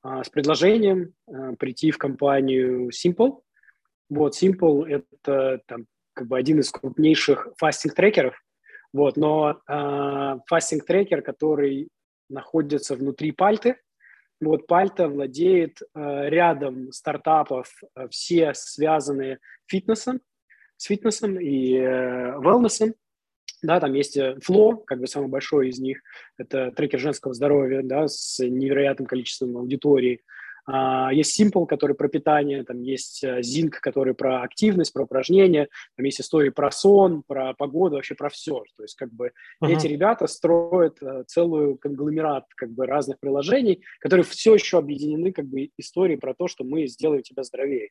S2: а, с предложением а, прийти в компанию Simple. Вот, Simple – это там, как бы один из крупнейших fasting-трекеров, вот, но fasting-трекер, который находится внутри Пальты, вот Пальта владеет рядом стартапов, все связанные фитнесом, с фитнесом и э, wellness, да, там есть э, Flow, как бы самый большой из них, это трекер женского здоровья, да, с невероятным количеством аудитории. А, есть Simple, который про питание, там есть э, Zinc, который про активность, про упражнения, там есть истории про сон, про погоду, вообще про все. То есть как бы uh-huh. эти ребята строят э, целую конгломерат как бы разных приложений, которые все еще объединены как бы историей про то, что мы сделаем тебя здоровее.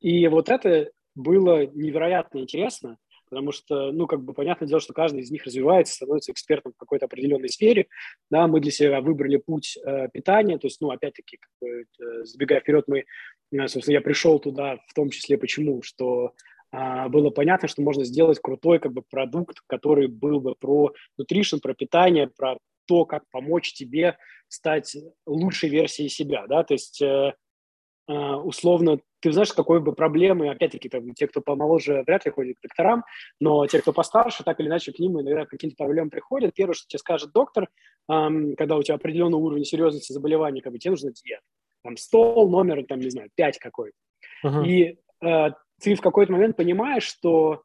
S2: И вот это было невероятно интересно, потому что, ну, как бы, понятное дело, что каждый из них развивается, становится экспертом в какой-то определенной сфере, да, мы для себя выбрали путь э, питания, то есть, ну, опять-таки, как бы, э, забегая вперед, мы, э, собственно, я пришел туда в том числе почему, что э, было понятно, что можно сделать крутой, как бы, продукт, который был бы про nutrition, про питание, про то, как помочь тебе стать лучшей версией себя, да, то есть э, условно ты знаешь, какой бы проблемы, опять-таки, там, те, кто помоложе, вряд ли ходят к докторам, но те, кто постарше, так или иначе к ним иногда какие-то проблемы приходят. Первое, что тебе скажет доктор, эм, когда у тебя определенный уровень серьезности заболевания, как бы тебе нужно диета. Там стол, номер, там, не знаю, пять какой-то. Uh-huh. И э, ты в какой-то момент понимаешь, что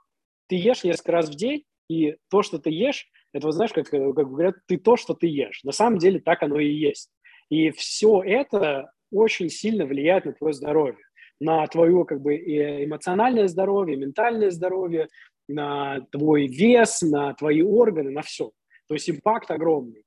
S2: ты ешь несколько раз в день, и то, что ты ешь, это, вот знаешь, как, как говорят, ты то, что ты ешь. На самом деле так оно и есть. И все это очень сильно влияет на твое здоровье на твое как бы эмоциональное здоровье, ментальное здоровье, на твой вес, на твои органы, на все. То есть импакт огромный.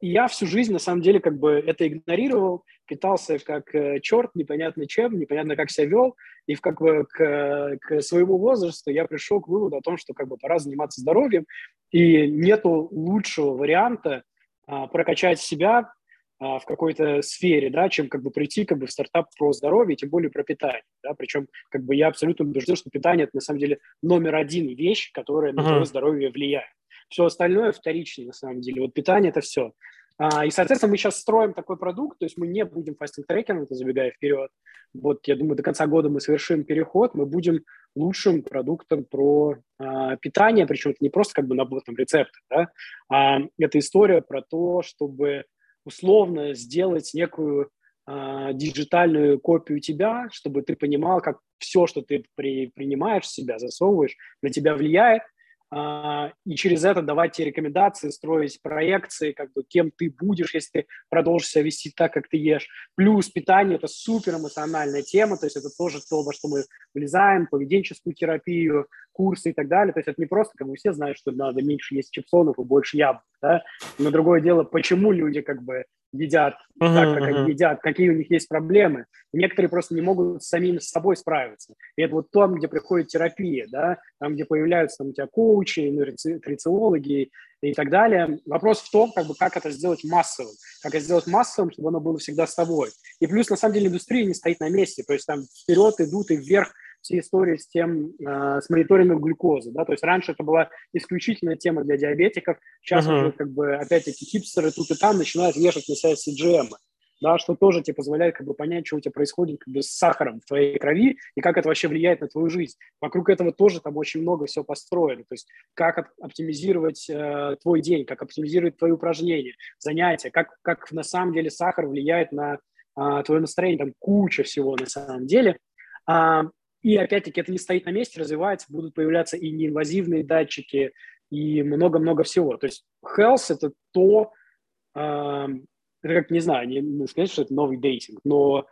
S2: И я всю жизнь, на самом деле, как бы это игнорировал, питался как э, черт, непонятно чем, непонятно как себя вел, и в, как бы к, к своему возрасту я пришел к выводу о том, что как бы пора заниматься здоровьем, и нету лучшего варианта а, прокачать себя, в какой-то сфере, да, чем как бы прийти как бы в стартап про здоровье, тем более про питание, да, причем как бы я абсолютно убежден, что питание это на самом деле номер один вещь, которая на твое здоровье влияет. Все остальное вторично на самом деле. Вот питание это все. А, и, соответственно, мы сейчас строим такой продукт, то есть мы не будем фастинг-трекером, это забегая вперед. Вот, я думаю, до конца года мы совершим переход, мы будем лучшим продуктом про а, питание, причем это не просто как бы набор там рецептов, да, а это история про то, чтобы условно сделать некую э, диджитальную копию тебя, чтобы ты понимал, как все, что ты при, принимаешь в себя, засовываешь, на тебя влияет, и через это давать тебе рекомендации, строить проекции, как бы кем ты будешь, если ты продолжишь себя вести так, как ты ешь. Плюс питание – это супер эмоциональная тема, то есть это тоже то, во что мы влезаем, поведенческую терапию, курсы и так далее. То есть это не просто, как бы все знают, что надо меньше есть чипсонов и больше яблок, да? Но другое дело, почему люди как бы едят uh-huh, так, как uh-huh. они едят, какие у них есть проблемы. некоторые просто не могут с самим с собой справиться. И это вот там, где приходит терапия, да, там, где появляются там, у тебя коучи, нутрициологи и так далее. Вопрос в том, как, бы, как это сделать массовым. Как это сделать массовым, чтобы оно было всегда с тобой. И плюс, на самом деле, индустрия не стоит на месте. То есть там вперед идут и вверх все истории с тем, э, с мониторингом глюкозы, да, то есть раньше это была исключительная тема для диабетиков, сейчас uh-huh. уже как бы опять-таки хипстеры тут и там начинают вешать на себя CGM, да, что тоже тебе позволяет как бы понять, что у тебя происходит как бы с сахаром в твоей крови и как это вообще влияет на твою жизнь. Вокруг этого тоже там очень много всего построено, то есть как оптимизировать э, твой день, как оптимизировать твои упражнения, занятия, как, как на самом деле сахар влияет на э, твое настроение, там куча всего на самом деле. А, и опять-таки это не стоит на месте, развивается, будут появляться и неинвазивные датчики, и много-много всего. То есть health – это то, э, это как, не знаю, не, не сказать, что это новый дейтинг, но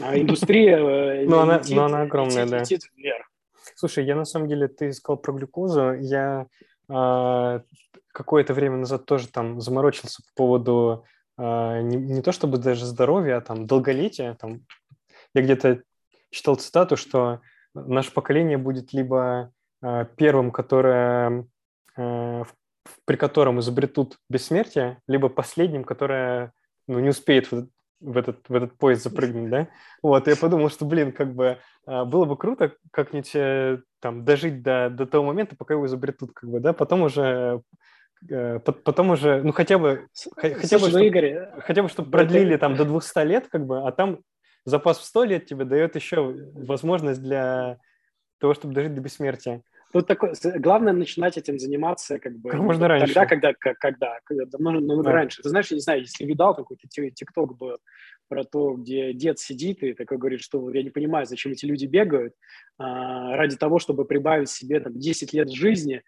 S2: э, индустрия
S1: но она, но она огромная, да. вверх. Слушай, я на самом деле, ты сказал про глюкозу, я э, какое-то время назад тоже там заморочился по поводу не, не то чтобы даже здоровья, а там долголетия, там я где-то читал цитату, что наше поколение будет либо э, первым, которое, э, при котором изобретут бессмертие, либо последним, которое ну, не успеет в, в, этот, в этот поезд запрыгнуть, да? Вот, я подумал, что, блин, как бы э, было бы круто как-нибудь там дожить до, до того момента, пока его изобретут, как бы, да, потом уже потом уже, ну хотя бы, хотя Слушай, бы, ну, чтобы, Игорь, хотя бы, чтобы продлили там до 200 лет, как бы, а там запас в 100 лет тебе дает еще возможность для того, чтобы дожить до бессмертия.
S2: Тут такое, главное начинать этим заниматься как бы
S1: как можно раньше.
S2: Тогда, когда, когда, когда давно, много да. раньше. Ты знаешь, я не знаю, если видал какой-то тикток был про то, где дед сидит и такой говорит, что я не понимаю, зачем эти люди бегают, а, ради того, чтобы прибавить себе там 10 лет жизни,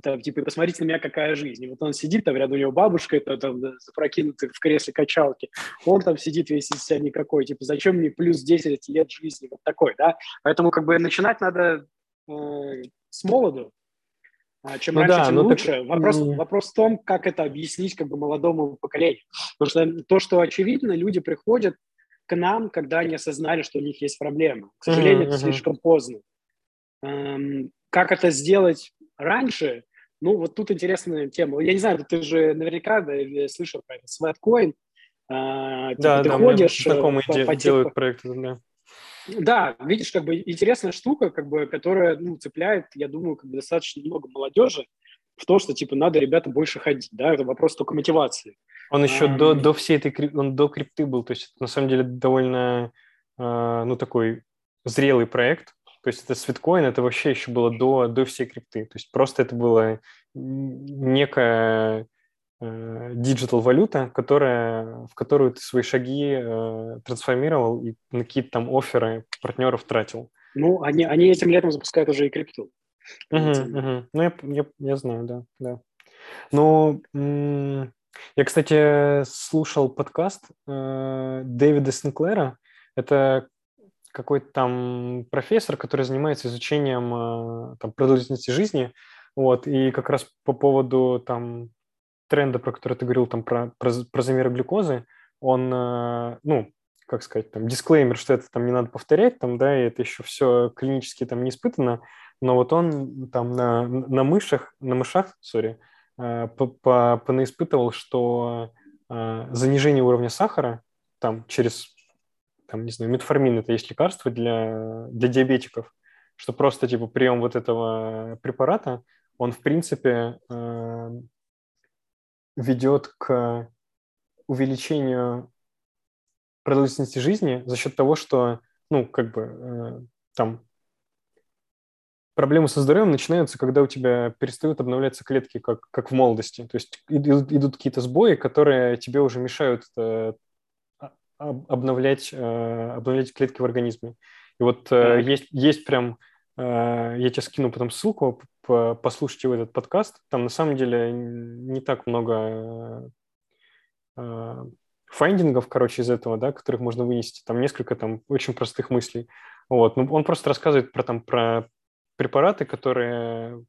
S2: там, типа, посмотрите на меня, какая жизнь. И вот он сидит, там рядом у него бабушка, это там запрокинутый в кресле качалки. Он там сидит весь из себя никакой. Типа, зачем мне плюс 10 лет жизни? Вот такой, да? Поэтому как бы начинать надо э, с молоду. А чем ну раньше, да, тем ну лучше. Так... Вопрос, вопрос в том, как это объяснить как бы молодому поколению. Потому что то, что очевидно, люди приходят к нам, когда они осознали, что у них есть проблемы. К сожалению, uh-huh, это слишком поздно. Эм, как это сделать раньше, ну, вот тут интересная тема. Я не знаю, ты же наверняка да, слышал про это, Sweatcoin.
S1: А, типа, да, ты да, ходишь... Знакомые по, по, делают проекты, да.
S2: Да, видишь, как бы интересная штука, как бы, которая ну, цепляет, я думаю, как бы достаточно много молодежи в то, что типа надо ребята больше ходить, да, это вопрос только мотивации.
S1: Он еще а, до, до всей этой он до крипты был, то есть на самом деле довольно э, ну такой зрелый проект, то есть это свиткоин, это вообще еще было до, до всей крипты. То есть просто это была некая э, валюта, которая, в которую ты свои шаги э, трансформировал и на какие-то там оферы партнеров тратил.
S2: Ну, они, они этим летом запускают уже и крипту.
S1: Угу. Ну, я, я, я знаю, да, да. Ну, я, кстати, слушал подкаст э, Дэвида Синклера. Это какой-то там профессор, который занимается изучением э, там, продолжительности жизни, вот, и как раз по поводу там тренда, про который ты говорил, там, про, про, про замеры глюкозы, он, э, ну, как сказать, там, дисклеймер, что это там не надо повторять, там, да, и это еще все клинически там не испытано, но вот он там на, на мышах, на мышах, сори, э, понаиспытывал, что занижение уровня сахара там через там, не знаю, метформин – это есть лекарство для, для диабетиков, что просто, типа, прием вот этого препарата, он, в принципе, э, ведет к увеличению продолжительности жизни за счет того, что, ну, как бы, э, там, проблемы со здоровьем начинаются, когда у тебя перестают обновляться клетки, как, как в молодости. То есть идут, идут какие-то сбои, которые тебе уже мешают э, обновлять, э, обновлять клетки в организме. И вот mm есть, есть прям, э, я тебе скину потом ссылку, послушайте этот подкаст. Там на самом деле не так много файндингов, короче, из этого, да, которых можно вынести. Там несколько там очень простых мыслей. Вот. Ну, он просто рассказывает про, там, про препараты, которые,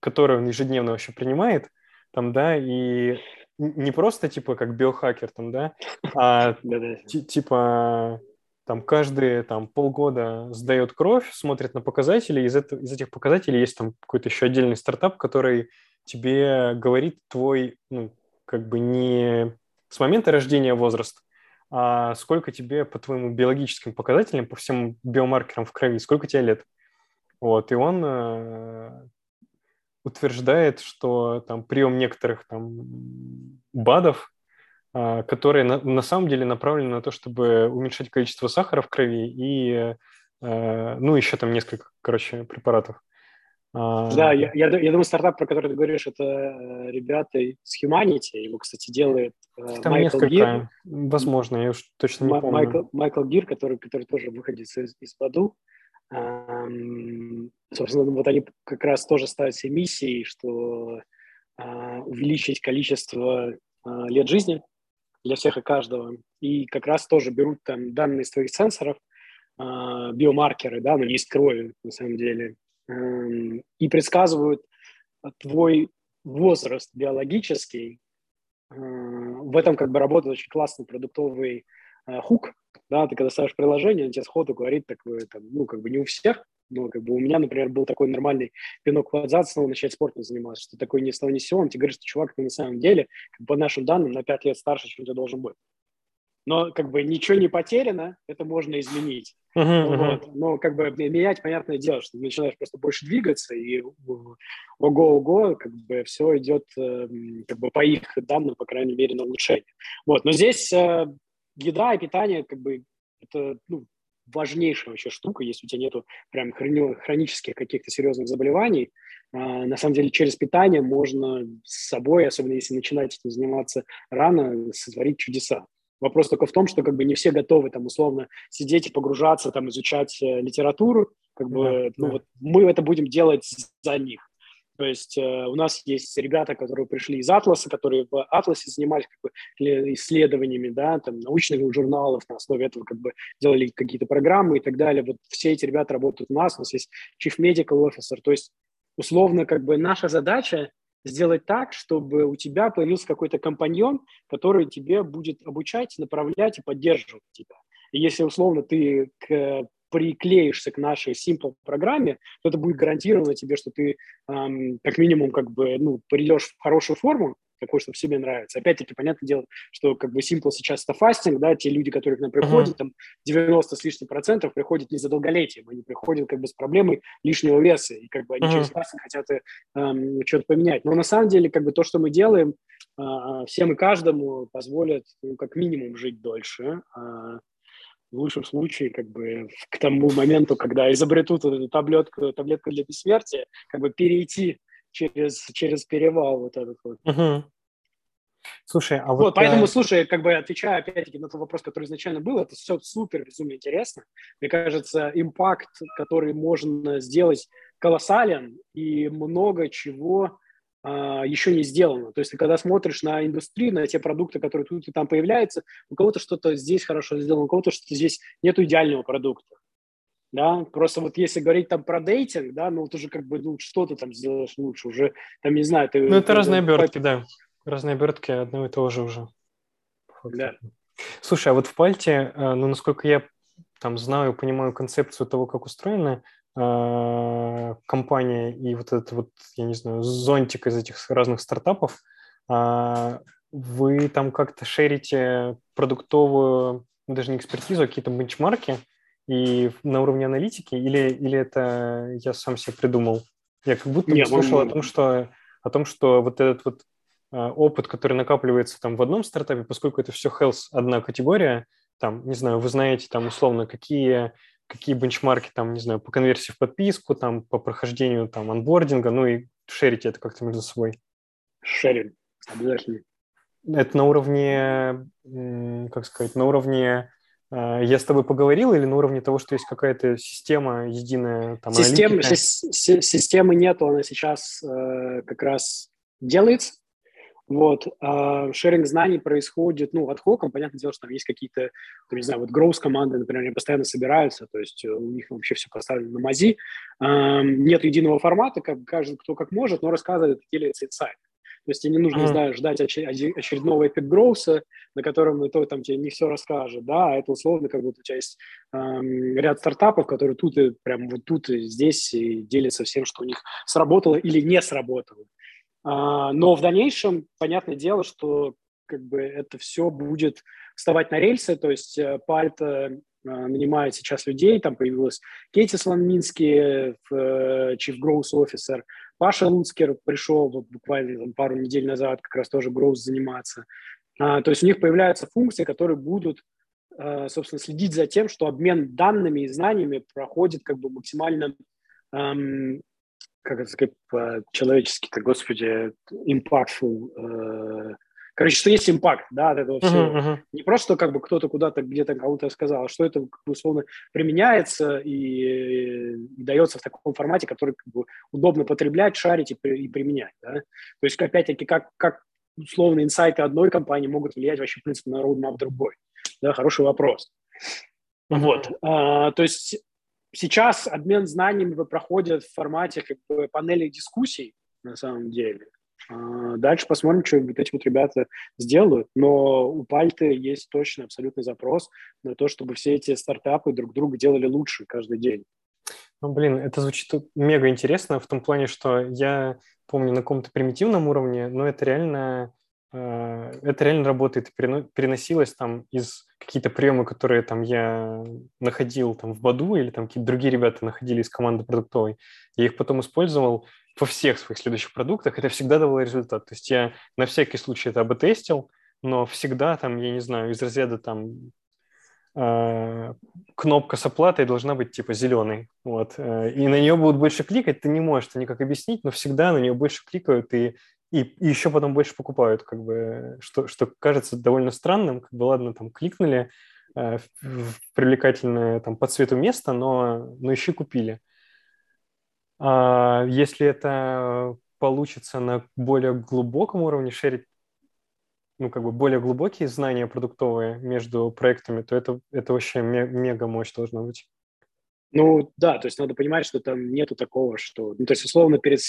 S1: которые он ежедневно вообще принимает, там, да, и не просто типа как биохакер там, да, а типа там каждые там полгода сдает кровь, смотрит на показатели, из, это, из этих показателей есть там какой-то еще отдельный стартап, который тебе говорит твой, ну, как бы не с момента рождения возраст, а сколько тебе по твоим биологическим показателям, по всем биомаркерам в крови, сколько тебе лет. Вот, и он э, утверждает, что там прием некоторых там БАДов, э, которые на, на самом деле направлены на то, чтобы уменьшать количество сахара в крови и, э, ну, еще там несколько, короче, препаратов.
S2: А, да, я, я, я думаю, стартап, про который ты говоришь, это э, ребята с Humanity. Его, кстати, делает
S1: э, Там Майкл несколько, Гир. Возможно, я уж точно не М- помню.
S2: Майкл, Майкл Гир, который, который тоже выходит из, из Баду. Собственно, вот они как раз тоже ставят себе миссией, что э, увеличить количество э, лет жизни для всех и каждого. И как раз тоже берут там данные из твоих сенсоров, э, биомаркеры, да, но из крови, на самом деле, и предсказывают твой возраст биологический. В этом как бы работает очень классный продуктовый хук, да, ты когда ставишь приложение, он тебе сходу говорит такое, там, ну, как бы не у всех, но как бы у меня, например, был такой нормальный пинок в зад, снова начать спортом заниматься, что такой ни с того ни с сего, он тебе говорит, что чувак, ты на самом деле, как по нашим данным, на 5 лет старше, чем ты должен быть но как бы ничего не потеряно, это можно изменить. Uh-huh, вот. uh-huh. Но как бы менять, понятное дело, что ты начинаешь просто больше двигаться, и ого-ого, как бы все идет эм, как бы по их данным, по крайней мере, на улучшение. Вот. Но здесь э, еда и питание как бы это ну, важнейшая вообще штука, если у тебя нету прям хрони- хронических каких-то серьезных заболеваний, э, на самом деле через питание можно с собой, особенно если начинать этим заниматься рано, сотворить чудеса. Вопрос только в том, что как бы не все готовы там условно сидеть и погружаться, там изучать э, литературу. Как бы, да, ну, да. Вот мы это будем делать за них. То есть э, у нас есть ребята, которые пришли из Атласа, которые в Атласе занимались как бы, исследованиями, да, там, научных журналов, на основе этого как бы делали какие-то программы и так далее. Вот все эти ребята работают у нас, у нас есть Chief Medical Officer. То есть условно как бы наша задача сделать так, чтобы у тебя появился какой-то компаньон, который тебе будет обучать, направлять и поддерживать тебя. И если, условно, ты к, приклеишься к нашей Simple программе, то это будет гарантировано тебе, что ты эм, как минимум как бы, ну, придешь в хорошую форму, такой, что себе нравится. Опять-таки, понятное дело, что как бы Simple сейчас это фастинг, да, те люди, которые к нам приходят, uh-huh. там 90 с лишним процентов приходят не за долголетием, они приходят как бы с проблемой лишнего веса, и как бы они uh-huh. через фастинг хотят эм, что-то поменять. Но на самом деле, как бы то, что мы делаем, э, всем и каждому позволит, ну, как минимум, жить дольше, э, в лучшем случае, как бы к тому моменту, когда изобретут эту таблетку, таблетку для бессмертия, как бы перейти через, через перевал вот этот вот. Угу.
S1: Слушай, а
S2: вот... вот поэтому, слушай, как бы отвечая опять-таки на тот вопрос, который изначально был, это все супер безумно интересно. Мне кажется, импакт, который можно сделать, колоссален, и много чего еще не сделано. То есть ты когда смотришь на индустрию, на те продукты, которые тут и там появляются, у кого-то что-то здесь хорошо сделано, у кого-то что-то здесь нет идеального продукта да, просто вот если говорить там про дейтинг, да, ну, вот уже как бы, ну, что ты там сделаешь лучше, уже, там, не знаю, ты...
S1: Ну, это ты, разные обертки, по... да, разные обертки одно и то же уже.
S2: Да.
S1: Слушай, а вот в Пальте, э, ну, насколько я там знаю, понимаю концепцию того, как устроена компания и вот этот вот, я не знаю, зонтик из этих разных стартапов, э, вы там как-то шерите продуктовую, даже не экспертизу, а какие-то бенчмарки, и на уровне аналитики, или, или это я сам себе придумал? Я как будто Нет, слышал он... о том, что о том, что вот этот вот э, опыт, который накапливается там в одном стартапе, поскольку это все health одна категория, там, не знаю, вы знаете там условно, какие, какие бенчмарки там, не знаю, по конверсии в подписку, там, по прохождению там анбординга, ну и шерите это как-то между собой.
S2: Шерим, обязательно.
S1: Это на уровне, как сказать, на уровне а, я с тобой поговорил или на уровне того, что есть какая-то система единая? Там,
S2: Систем, системы нету, она сейчас э, как раз делается. Вот. А шеринг знаний происходит, ну, отхоком. Понятное дело, что там есть какие-то, не знаю, вот growth команды, например, они постоянно собираются, то есть у них вообще все поставлено на мази. Нет единого формата, как каждый кто как может, но рассказывает, делится инсайт. есть тебе не нужно, mm-hmm. знаю, ждать очередного эпик гроуса, на котором то там тебе не все расскажет, да, а это условно как будто у тебя есть эм, ряд стартапов, которые тут и прям вот тут и здесь и делятся всем, что у них сработало или не сработало. А, но в дальнейшем, понятное дело, что как бы это все будет вставать на рельсы, то есть э, Пальта а, нанимает сейчас людей, там появилась Кейти Сланминский, э, Chief Growth Officer, Паша Луцкер пришел буквально там, пару недель назад как раз тоже growth заниматься. А, то есть у них появляются функции, которые будут, собственно, следить за тем, что обмен данными и знаниями проходит как бы максимально, эм, как это сказать по-человечески-то, господи, impactful, э, Короче, что есть импакт, да, от этого всего. Uh-huh, uh-huh. Не просто, как бы кто-то куда-то где-то кому-то сказал, а что это, как бы, условно, применяется и, и дается в таком формате, который как бы, удобно потреблять, шарить и, и применять, да. То есть, опять-таки, как, как условно инсайты одной компании могут влиять вообще, в принципе, на roadmap другой. Да, хороший вопрос. Вот. А, то есть сейчас обмен знаниями проходит в формате как бы, панели дискуссий, на самом деле. А, дальше посмотрим, что вот эти вот ребята сделают. Но у Пальты есть точно абсолютный запрос на то, чтобы все эти стартапы друг друга делали лучше каждый день.
S1: Ну, блин, это звучит мега интересно в том плане, что я помню на каком-то примитивном уровне, но это реально, это реально работает, переносилось там из какие-то приемы, которые там я находил там в Баду или там какие-то другие ребята находили из команды продуктовой, я их потом использовал во всех своих следующих продуктах, это всегда давало результат. То есть я на всякий случай это об-тестил, но всегда там, я не знаю, из разряда там э, кнопка с оплатой должна быть типа зеленой. Вот. Э, и на нее будут больше кликать, ты не можешь это никак объяснить, но всегда на нее больше кликают и, и, и еще потом больше покупают, как бы, что, что кажется довольно странным. Как бы, ладно, там кликнули э, в привлекательное там, по цвету место, но, но еще купили. А если это получится на более глубоком уровне шерить, ну, как бы более глубокие знания продуктовые между проектами, то это, это вообще мега мощь должна быть.
S2: Ну, да, то есть надо понимать, что там нету такого, что... Ну, то есть, условно, перед,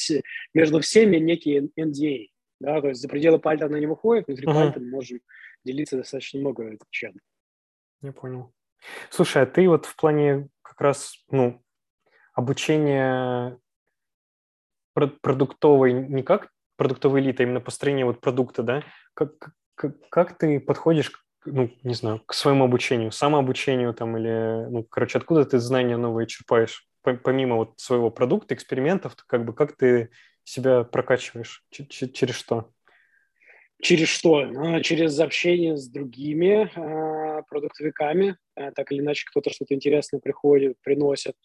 S2: между всеми некий NDA, да, то есть за пределы пальта она не выходит, внутри uh-huh. пальта мы можем делиться достаточно много чем.
S1: Я понял. Слушай, а ты вот в плане как раз, ну, обучения продуктовой, не как продуктовой элиты, а именно построение вот продукта, да, как, как, как ты подходишь, ну, не знаю, к своему обучению, самообучению там или, ну, короче, откуда ты знания новые черпаешь, помимо вот своего продукта, экспериментов, как бы как ты себя прокачиваешь, через что?
S2: Через что? Ну, через общение с другими э, продуктовиками, э, так или иначе кто-то что-то интересное приходит, приносит.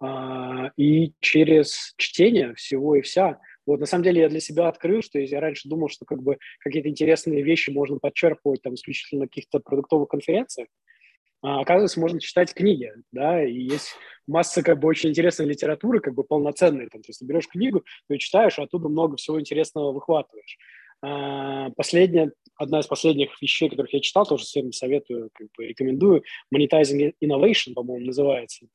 S2: А, и через чтение всего и вся. Вот на самом деле я для себя открыл, что я раньше думал, что как бы какие-то интересные вещи можно подчерпывать там исключительно на каких-то продуктовых конференциях. А, оказывается, можно читать книги, да, и есть масса как бы очень интересной литературы, как бы полноценной. Там, то есть ты берешь книгу, ты читаешь, а оттуда много всего интересного выхватываешь. А, последняя, одна из последних вещей, которых я читал, тоже всем советую, как бы рекомендую, Monetizing Innovation, по-моему, называется.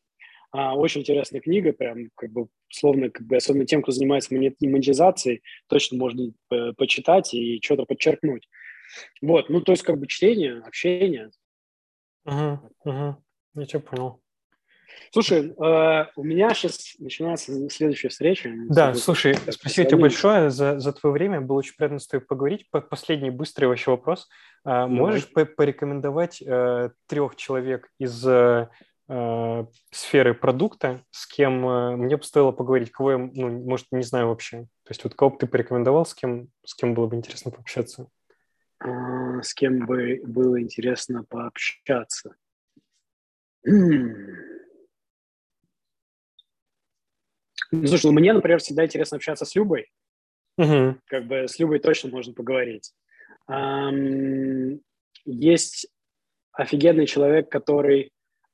S2: А, очень интересная книга, прям как бы словно, как бы, особенно тем, кто занимается монетизацией, точно можно э, почитать и что-то подчеркнуть. Вот, ну, то есть как бы чтение, общение.
S1: Угу, угу. Я тебя понял.
S2: Слушай, э, у меня сейчас начинается следующая встреча.
S1: Да, слушай, спасибо тебе большое за, за твое время. Было очень приятно с тобой поговорить. Последний быстрый вообще вопрос. Э, можешь порекомендовать э, трех человек из э, сферы продукта, с кем э, мне бы стоило поговорить, кого я, ну, может, не знаю вообще. То есть вот кого бы ты порекомендовал, с кем, с кем было бы интересно пообщаться?
S2: А, с кем бы было интересно пообщаться? Ну, слушай, ну мне, например, всегда интересно общаться с Любой. Угу. Как бы с Любой точно можно поговорить. Есть офигенный человек, который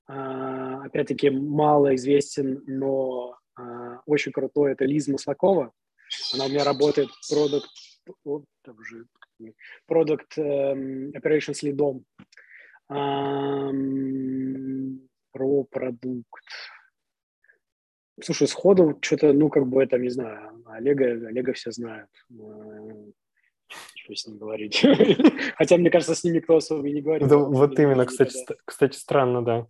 S2: опять-таки мало известен, но а, очень крутой, это Лиз Маслакова. Она у меня работает продукт, продукт эм, operations лидом про продукт. Слушай, сходу что-то, ну, как бы это, не знаю, Олега, Олега все знают. что с ним говорить. Хотя, мне кажется, с ним никто особо не говорит.
S1: Да, вот именно, кстати, кстати, странно, да.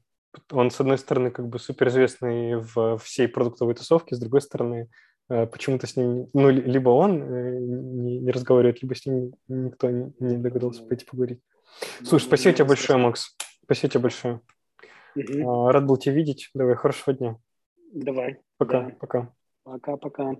S1: Он, с одной стороны, как бы суперизвестный в всей продуктовой тусовке, с другой стороны, э, почему-то с ним, ну, либо он э, не, не разговаривает, либо с ним никто не догадался пойти поговорить. Слушай, спасибо тебе большое, Макс. Спасибо тебе большое. Угу. Рад был тебя видеть. Давай, хорошего дня.
S2: Давай.
S1: Пока, да. пока.
S2: Пока-пока.